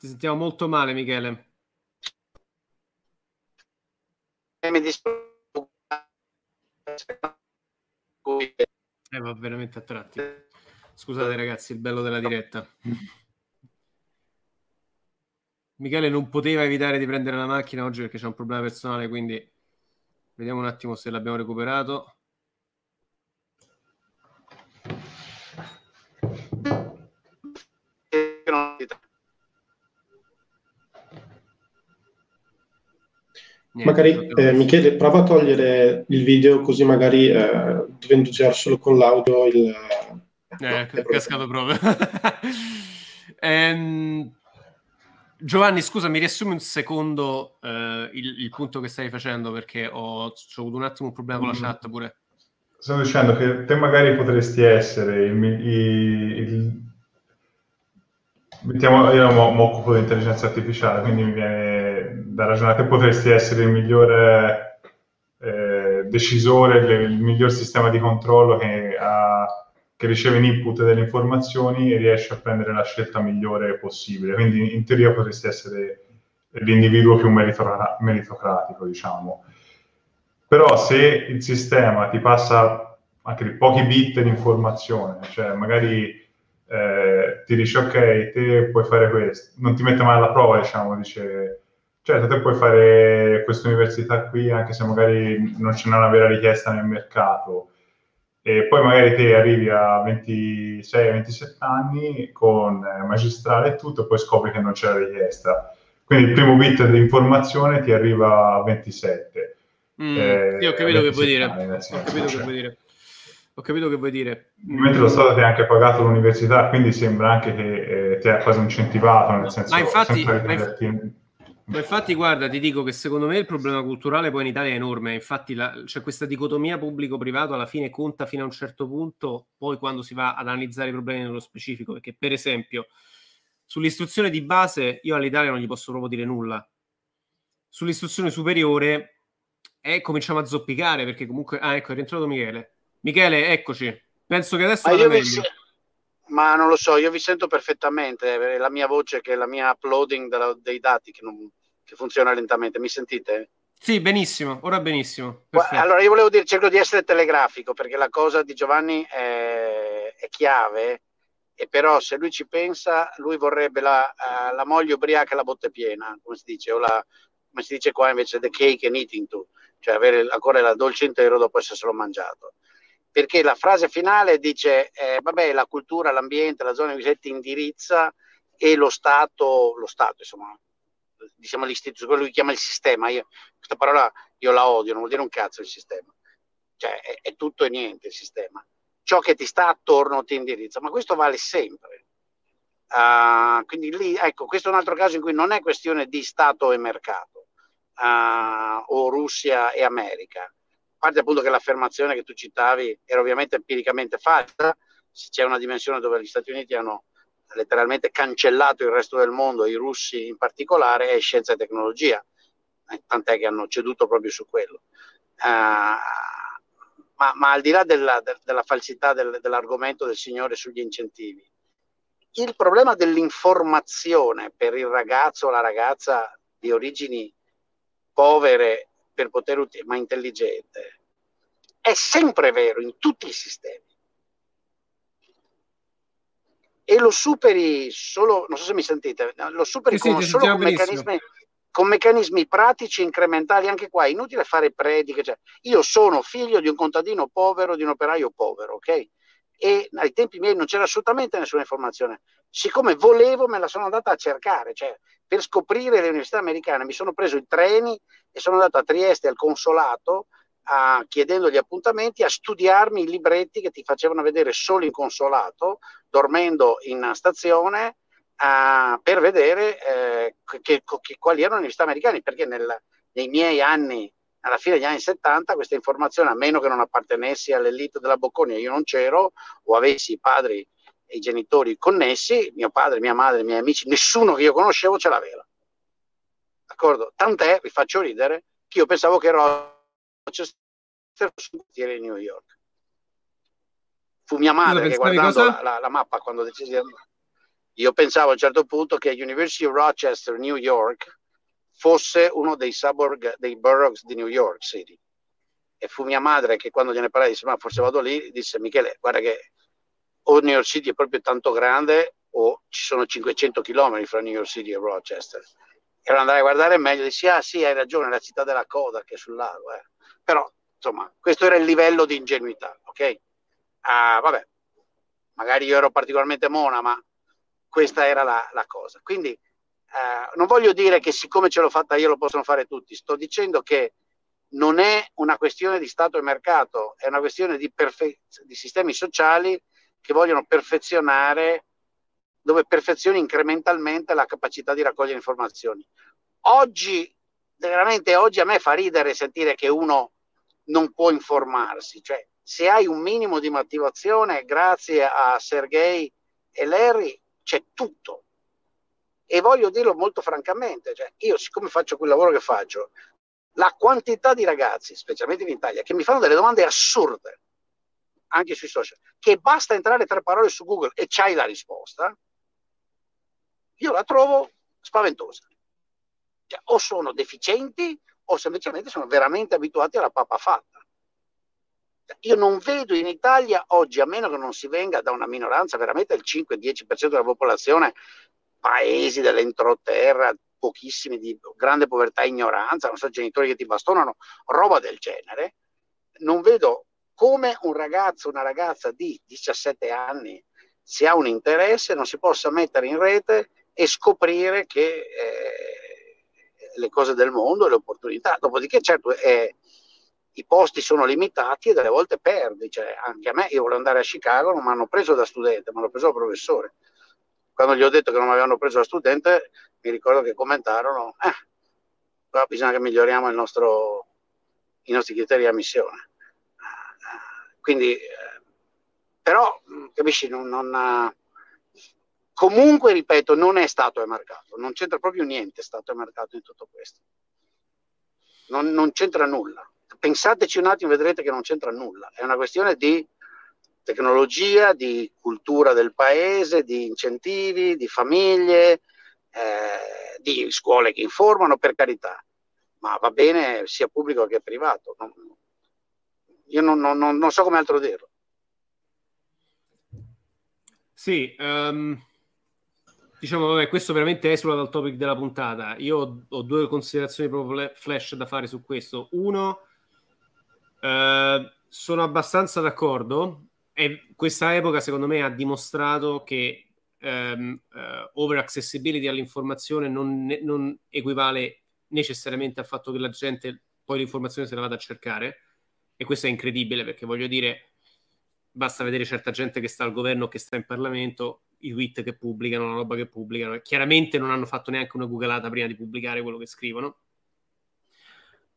ti sentiamo molto male Michele. Mi dispiace. Eh, va veramente a tratti. Scusate ragazzi il bello della diretta. Michele non poteva evitare di prendere la macchina oggi perché c'è un problema personale quindi vediamo un attimo se l'abbiamo recuperato Niente, magari eh, Michele prova a togliere il video così magari eh, dovendo girare solo con l'audio il... Eh, è cascato proprio. ehm, Giovanni, scusa, mi riassumi un secondo eh, il, il, punto che stai facendo perché ho, ho avuto un attimo un problema con la mm. chat pure. Stavo dicendo che te magari potresti essere il, il, il mettiamo, io mi occupo di intelligenza artificiale, quindi mi viene da ragionare, potresti essere il migliore eh, decisore, il, miglior sistema di controllo che, ha, che riceve in input delle informazioni e riesce a prendere la scelta migliore possibile. Quindi in teoria potresti essere l'individuo più meritocratico, diciamo. Però se il sistema ti passa anche pochi bit di informazione, cioè magari eh, ti dice ok, te puoi fare questo, non ti mette mai alla prova, diciamo, dice certo, te puoi fare questa università qui anche se magari non c'è una vera richiesta nel mercato. E poi magari te arrivi a 26-27 anni con eh, magistrale e tutto, e poi scopri che non c'è la richiesta. Quindi il primo bit di informazione ti arriva a 27. Mm, eh, io ho capito che vuoi dire. Anni, ho capito cioè. che vuoi dire. Ho capito che vuoi dire. Mentre lo Stato ti ha anche pagato l'università, quindi sembra anche che eh, ti ha quasi incentivato, nel senso ma infatti, ma, inf- ma infatti, guarda, ti dico che secondo me il problema culturale poi in Italia è enorme. Infatti, la, c'è questa dicotomia pubblico-privato alla fine conta fino a un certo punto, poi quando si va ad analizzare i problemi nello specifico. Perché, per esempio, sull'istruzione di base io all'Italia non gli posso proprio dire nulla. Sull'istruzione superiore eh, cominciamo a zoppicare perché comunque... Ah, ecco, è rientrato Michele. Michele, eccoci. Penso che adesso ma, vi... ma non lo so, io vi sento perfettamente. È la mia voce che è la mia uploading della, dei dati che, non, che funziona lentamente. Mi sentite? Sì, benissimo, ora benissimo. Perfetto. Allora, io volevo dire, cerco di essere telegrafico perché la cosa di Giovanni è, è chiave, e però se lui ci pensa, lui vorrebbe la, uh, la moglie ubriaca e la botte piena, come si dice, o la, come si dice qua invece, the cake and eating too, cioè avere ancora la dolce intero dopo esserselo mangiato perché la frase finale dice, eh, vabbè, la cultura, l'ambiente, la zona in cui ti indirizza e lo Stato, lo Stato insomma, diciamo l'istituto, quello che chiama il sistema, io, questa parola io la odio, non vuol dire un cazzo il sistema, cioè è, è tutto e niente il sistema, ciò che ti sta attorno ti indirizza, ma questo vale sempre. Uh, quindi lì, ecco, questo è un altro caso in cui non è questione di Stato e mercato, uh, o Russia e America, parte appunto che l'affermazione che tu citavi era ovviamente empiricamente falsa, c'è una dimensione dove gli Stati Uniti hanno letteralmente cancellato il resto del mondo, i russi in particolare, è scienza e tecnologia, eh, tant'è che hanno ceduto proprio su quello. Uh, ma, ma, al di là della, de, della falsità del, dell'argomento del signore sugli incentivi, il problema dell'informazione per il ragazzo o la ragazza di origini povere per poter ut- ma intelligente è sempre vero in tutti i sistemi e lo superi solo, non so se mi sentite, lo superi sì, con, sì, solo con meccanismi, con meccanismi, pratici incrementali, anche qua è inutile fare prediche, cioè, io sono figlio di un contadino povero, di un operaio povero, ok? E ai tempi miei non c'era assolutamente nessuna informazione. Siccome volevo, me la sono andata a cercare, cioè per scoprire le università americane mi sono preso i treni e sono andato a Trieste al consolato a, chiedendo gli appuntamenti, a studiarmi i libretti che ti facevano vedere solo in consolato, dormendo in stazione, a, per vedere eh, che, che, quali erano le università americane, perché nel, nei miei anni, alla fine degli anni 70, questa informazione, a meno che non appartenessi all'elite della Bocconi, io non c'ero, o avessi i padri i genitori connessi, mio padre, mia madre, i miei amici, nessuno che io conoscevo ce l'aveva. D'accordo? Tant'è, vi faccio ridere, che io pensavo che ero Rochester sul quartiere di New York. Fu mia madre che guardando la, la, la, mappa quando decisi di andare. Io pensavo a un certo punto che University of Rochester, New York, fosse uno dei suburb, dei boroughs di New York City. E fu mia madre che quando gliene parlai disse, ma forse vado lì, disse Michele, guarda che o New York City è proprio tanto grande o ci sono 500 km fra New York City e Rochester. E allora andare a guardare meglio, dissi, ah sì, hai ragione, è la città della coda che è sul lago. Eh però insomma questo era il livello di ingenuità, ok? Uh, vabbè, magari io ero particolarmente mona, ma questa era la, la cosa. Quindi uh, non voglio dire che siccome ce l'ho fatta io lo possono fare tutti, sto dicendo che non è una questione di Stato e mercato, è una questione di, perfe- di sistemi sociali che vogliono perfezionare, dove perfezioni incrementalmente la capacità di raccogliere informazioni. Oggi veramente oggi a me fa ridere sentire che uno non può informarsi, cioè se hai un minimo di motivazione, grazie a Sergei e Larry c'è tutto. E voglio dirlo molto francamente, cioè io siccome faccio quel lavoro che faccio, la quantità di ragazzi, specialmente in Italia, che mi fanno delle domande assurde, anche sui social, che basta entrare tre parole su Google e c'hai la risposta, io la trovo spaventosa. Cioè, o sono deficienti o semplicemente sono veramente abituati alla papa fatta. Cioè, io non vedo in Italia oggi, a meno che non si venga da una minoranza, veramente il 5-10% della popolazione, paesi dell'entroterra, pochissimi di grande povertà e ignoranza, non so, genitori che ti bastonano, roba del genere, non vedo come un ragazzo, una ragazza di 17 anni, se ha un interesse, non si possa mettere in rete e scoprire che eh, le cose del mondo, le opportunità. Dopodiché, certo, eh, i posti sono limitati e delle volte perdi. Cioè, anche a me, io volevo andare a Chicago, non mi hanno preso da studente, mi hanno preso da professore. Quando gli ho detto che non mi avevano preso da studente, mi ricordo che commentarono, eh, però bisogna che miglioriamo nostro, i nostri criteri di ammissione. Quindi, eh, però, capisci, non, non Comunque, ripeto, non è stato emarcato, non c'entra proprio niente stato emarcato in tutto questo. Non, non c'entra nulla. Pensateci un attimo, vedrete che non c'entra nulla. È una questione di tecnologia, di cultura del paese, di incentivi, di famiglie, eh, di scuole che informano, per carità. Ma va bene sia pubblico che privato. Non, io non, non, non, so come altro dirlo. Sì, um, Diciamo, vabbè, questo veramente esula dal topic della puntata. Io ho due considerazioni proprio flash da fare su questo. Uno, eh, sono abbastanza d'accordo e questa epoca secondo me ha dimostrato che um, uh, over accessibility all'informazione non, non, equivale necessariamente al fatto che la gente poi l'informazione se la vada a cercare e questo è incredibile perché voglio dire basta vedere certa gente che sta al governo che sta in Parlamento i tweet che pubblicano, la roba che pubblicano chiaramente non hanno fatto neanche una googolata prima di pubblicare quello che scrivono.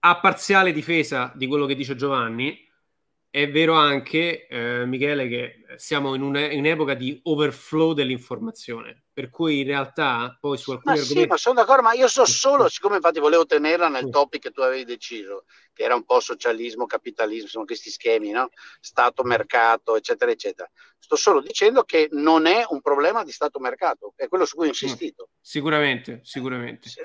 A parziale difesa di quello che dice Giovanni è vero anche, eh, Michele, che siamo in un'epoca di overflow dell'informazione, per cui in realtà poi su alcuni ma argomenti... Sì, ma sono d'accordo, ma io so solo, siccome infatti volevo tenerla nel topic che tu avevi deciso, che era un po' socialismo, capitalismo, sono questi schemi, no? Stato, mercato, eccetera, eccetera. Sto solo dicendo che non è un problema di Stato-mercato, è quello su cui ho insistito. Sicuramente, sicuramente. Sì,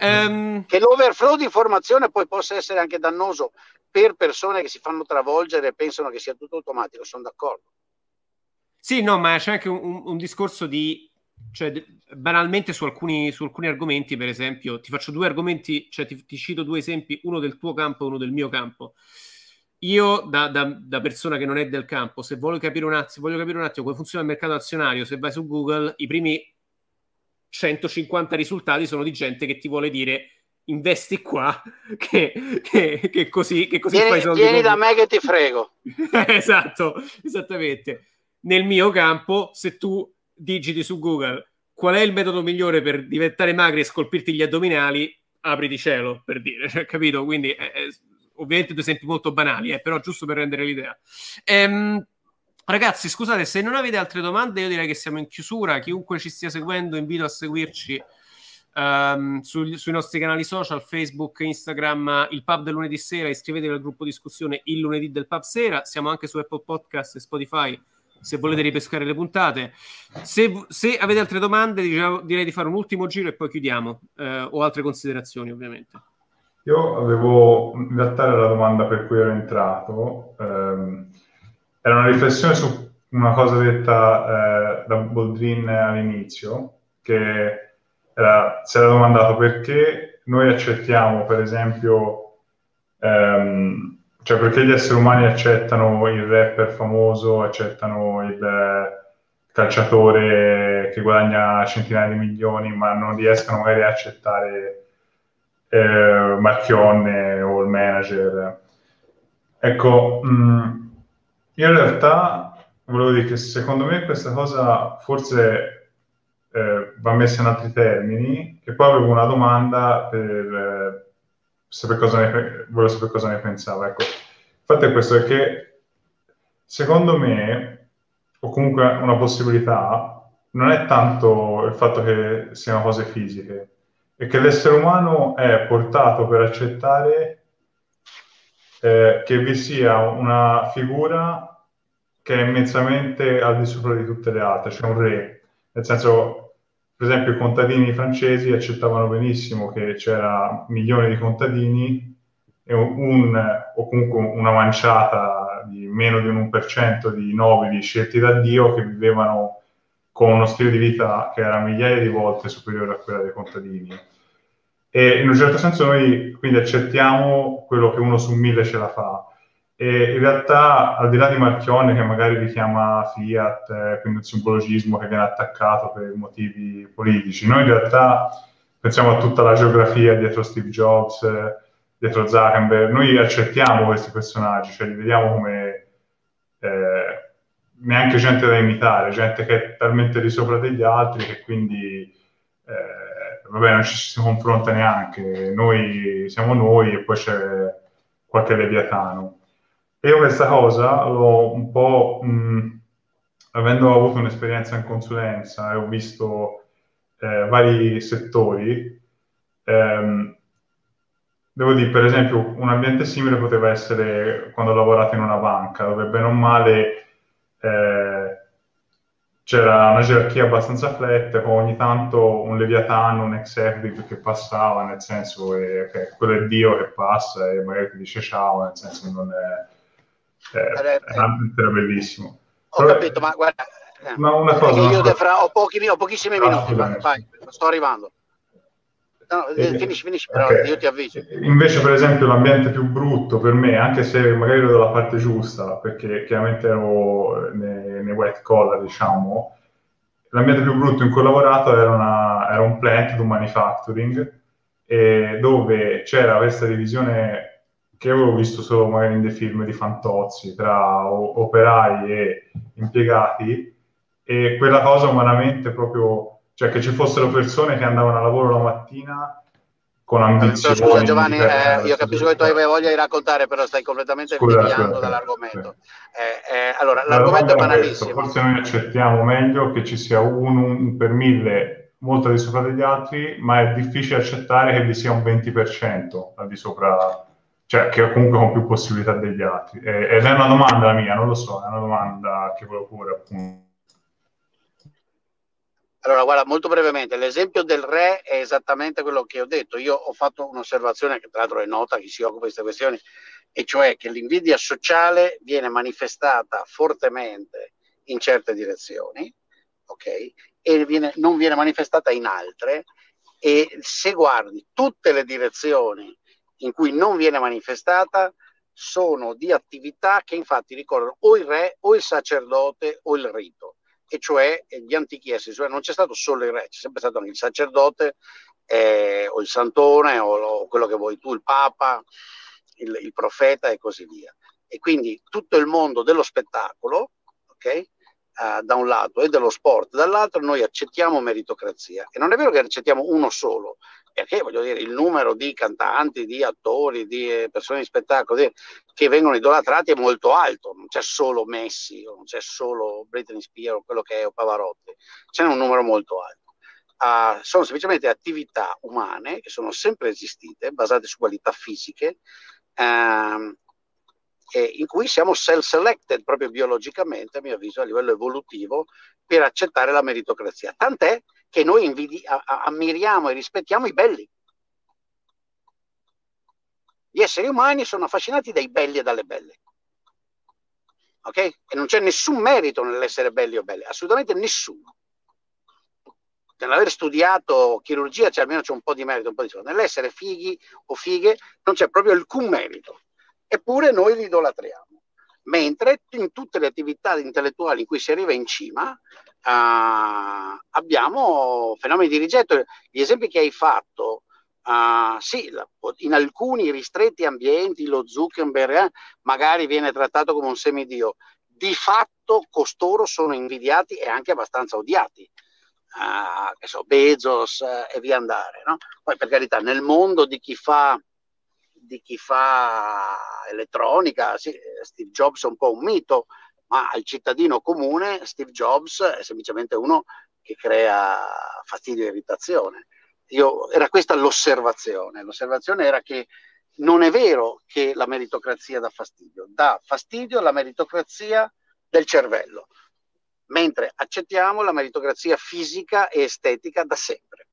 Um... Che l'overflow di informazione poi possa essere anche dannoso per persone che si fanno travolgere e pensano che sia tutto automatico, sono d'accordo. Sì, no, ma c'è anche un, un discorso di, cioè, banalmente su alcuni, su alcuni, argomenti, per esempio, ti faccio due argomenti, cioè ti, ti, cito due esempi, uno del tuo campo e uno del mio campo. Io, da, da, da, persona che non è del campo, se voglio capire un attimo, voglio capire un attimo come funziona il mercato azionario, se vai su Google, i primi 150 risultati sono di gente che ti vuole dire investi qua, che, che, che così, che così vieni, fai soldi. Vieni da me che ti frego. esatto, esattamente. Nel mio campo, se tu digiti su Google qual è il metodo migliore per diventare magri e scolpirti gli addominali, apriti cielo, per dire, cioè, capito? Quindi, eh, eh, ovviamente due esempi molto banali, eh, però giusto per rendere l'idea. Ehm, Ragazzi, scusate, se non avete altre domande, io direi che siamo in chiusura. Chiunque ci stia seguendo, invito a seguirci um, su, sui nostri canali social, Facebook, Instagram, il pub del lunedì sera. Iscrivetevi al gruppo discussione il lunedì del pub sera. Siamo anche su Apple Podcast e Spotify se volete ripescare le puntate. Se, se avete altre domande, diciamo, direi di fare un ultimo giro e poi chiudiamo, eh, o altre considerazioni, ovviamente. Io avevo, in realtà era la domanda per cui ero entrato. Ehm, era una riflessione su una cosa detta eh, da Boldrin all'inizio, che era, si era domandato perché noi accettiamo, per esempio, ehm, cioè perché gli esseri umani accettano il rapper famoso, accettano il calciatore che guadagna centinaia di milioni, ma non riescono magari a accettare eh, Marchionne o il manager. Ecco, mh, in realtà volevo dire che secondo me questa cosa forse eh, va messa in altri termini e poi avevo una domanda per eh, sapere cosa ne, volevo sapere cosa ne pensava. Ecco, il fatto è questo, è che secondo me, o comunque una possibilità, non è tanto il fatto che siano cose fisiche, è che l'essere umano è portato per accettare eh, che vi sia una figura che è immensamente al di sopra di tutte le altre, c'è un re, nel senso, per esempio, i contadini francesi accettavano benissimo che c'era milioni di contadini e un, o comunque una manciata di meno di un 1% di nobili scelti da Dio che vivevano con uno stile di vita che era migliaia di volte superiore a quella dei contadini e in un certo senso noi quindi accettiamo quello che uno su mille ce la fa. E in realtà, al di là di Marchionne, che magari richiama Fiat, eh, quindi un simbologismo che viene attaccato per motivi politici, noi in realtà pensiamo a tutta la geografia dietro Steve Jobs, eh, dietro Zuckerberg, noi accettiamo questi personaggi, cioè li vediamo come eh, neanche gente da imitare, gente che è talmente di sopra degli altri che quindi eh, vabbè, non ci si confronta neanche, noi siamo noi e poi c'è qualche leviatano. Io questa cosa l'ho un po', mh, avendo avuto un'esperienza in consulenza e ho visto eh, vari settori, ehm, devo dire, per esempio, un ambiente simile poteva essere quando ho lavorato in una banca, dove bene o male eh, c'era una gerarchia abbastanza flat, con ogni tanto un Leviatano, un executive che passava, nel senso che, che quello è Dio che passa e magari ti dice ciao, nel senso che non è... è, è era bellissimo. Ho Però, capito, ma guarda... Ma una cosa, io una cosa... Ho, pochi, ho, pochissimi minuti, vai, vai, sto arrivando. No, eh, finisci, finisci, però okay. io ti avviso. Invece, per esempio, l'ambiente più brutto per me, anche se magari ero dalla parte giusta, perché chiaramente ero nei, nei white collar, diciamo, l'ambiente più brutto in cui ho lavorato era, una, era un plant, un manufacturing, dove c'era questa divisione che avevo visto solo magari in dei film di Fantozzi tra operai e impiegati e quella cosa umanamente proprio, cioè che ci fossero persone che andavano a lavoro la mattina con ambizioni. Scusa Giovanni, eh, io capisco che tu hai voglia di raccontare, però stai completamente deviando dall'argomento. Eh, eh, allora, l'argomento è banalissimo. Forse noi accettiamo meglio che ci sia un, un per mille molto al di sopra degli altri, ma è difficile accettare che vi sia un 20% al di sopra cioè che comunque con più possibilità degli altri. ed è una domanda mia, non lo so, è una domanda che volevo porre appunto. Allora, guarda, molto brevemente, l'esempio del re è esattamente quello che ho detto. Io ho fatto un'osservazione che tra l'altro è nota chi si occupa di queste questioni, e cioè che l'invidia sociale viene manifestata fortemente in certe direzioni, ok? E viene, non viene manifestata in altre. E se guardi tutte le direzioni in cui non viene manifestata sono di attività che infatti ricordano o il re o il sacerdote o il rito, e cioè gli antichi esseri, cioè non c'è stato solo il re, c'è sempre stato anche il sacerdote eh, o il santone o, o, quello che vuoi tu, il papa, il, il, profeta e così via. E quindi tutto il mondo dello spettacolo, ok? Uh, da un lato e dello sport dall'altro noi accettiamo meritocrazia e non è vero che accettiamo uno solo perché voglio dire il numero di cantanti, di attori, di eh, persone di spettacolo di, che vengono idolatrati è molto alto, non c'è solo Messi non c'è solo Britney Spears o quello che è o Pavarotti, c'è un numero molto alto. Uh, sono semplicemente attività umane che sono sempre esistite, basate su qualità fisiche, uh, in cui siamo self-selected proprio biologicamente, a mio avviso, a livello evolutivo, per accettare la meritocrazia. Tant'è che noi invidi- ammiriamo e rispettiamo i belli. Gli esseri umani sono affascinati dai belli e dalle belle. Ok? E non c'è nessun merito nell'essere belli o belle, assolutamente nessuno. Nell'aver studiato chirurgia c'è almeno c'è un po' di merito, un po' di. Nell'essere fighi o fighe non c'è proprio alcun merito. Eppure noi li idolatriamo. Mentre in tutte le attività intellettuali in cui si arriva in cima, uh, abbiamo fenomeni di rigetto. Gli esempi che hai fatto, uh, sì, in alcuni ristretti ambienti lo Zuckerberg eh, magari viene trattato come un semidio, di fatto costoro sono invidiati e anche abbastanza odiati. Uh, so, Bezos e via andare. No? Poi per carità, nel mondo di chi fa, di chi fa elettronica, sì, Steve Jobs è un po' un mito, ma al cittadino comune Steve Jobs è semplicemente uno che crea fastidio e irritazione. Io, era questa l'osservazione. L'osservazione era che non è vero che la meritocrazia dà fastidio, dà fastidio la meritocrazia del cervello, mentre accettiamo la meritocrazia fisica e estetica da sempre.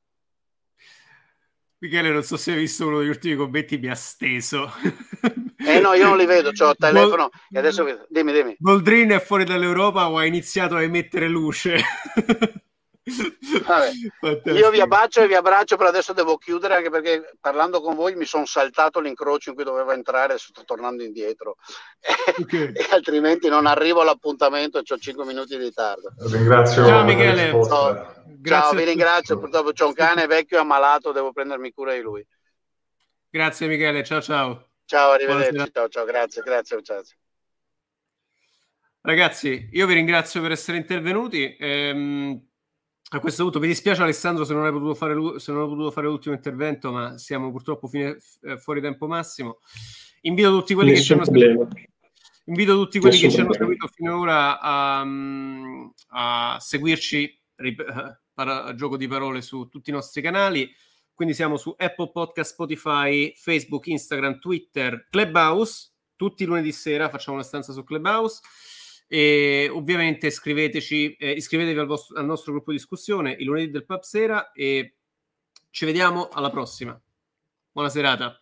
Michele, non so se hai visto uno degli ultimi commenti, mi ha steso. Eh no, io non li vedo, ho il telefono Bol- e adesso dimmi, dimmi. Boldrin è fuori dall'Europa o ha iniziato a emettere luce? Vabbè, io vi abbraccio e vi abbraccio, però adesso devo chiudere anche perché parlando con voi mi sono saltato l'incrocio in cui dovevo entrare e sto tornando indietro okay. e altrimenti non arrivo all'appuntamento e ho 5 minuti di ritardo. Ringrazio. Ciao Michele. No, ciao, vi ringrazio. Purtroppo c'è un cane vecchio e ammalato, devo prendermi cura di lui. Grazie Michele, ciao ciao. Ciao, arrivederci. Ciao, ciao, grazie, grazie, grazie. Ragazzi, io vi ringrazio per essere intervenuti. Ehm, a questo punto mi dispiace Alessandro se non hai potuto fare, se non ho potuto fare l'ultimo intervento, ma siamo purtroppo fine, eh, fuori tempo massimo. Invito tutti quelli Nessun che ci hanno seguito, invito tutti quelli Nessun che ci hanno seguito finora a, a seguirci a gioco di parole su tutti i nostri canali. Quindi siamo su Apple Podcast, Spotify, Facebook, Instagram, Twitter, Clubhouse. Tutti lunedì sera facciamo una stanza su Clubhouse. E ovviamente iscriveteci, eh, iscrivetevi al, vostro, al nostro gruppo di discussione il lunedì del Pub Sera e ci vediamo alla prossima. Buona serata.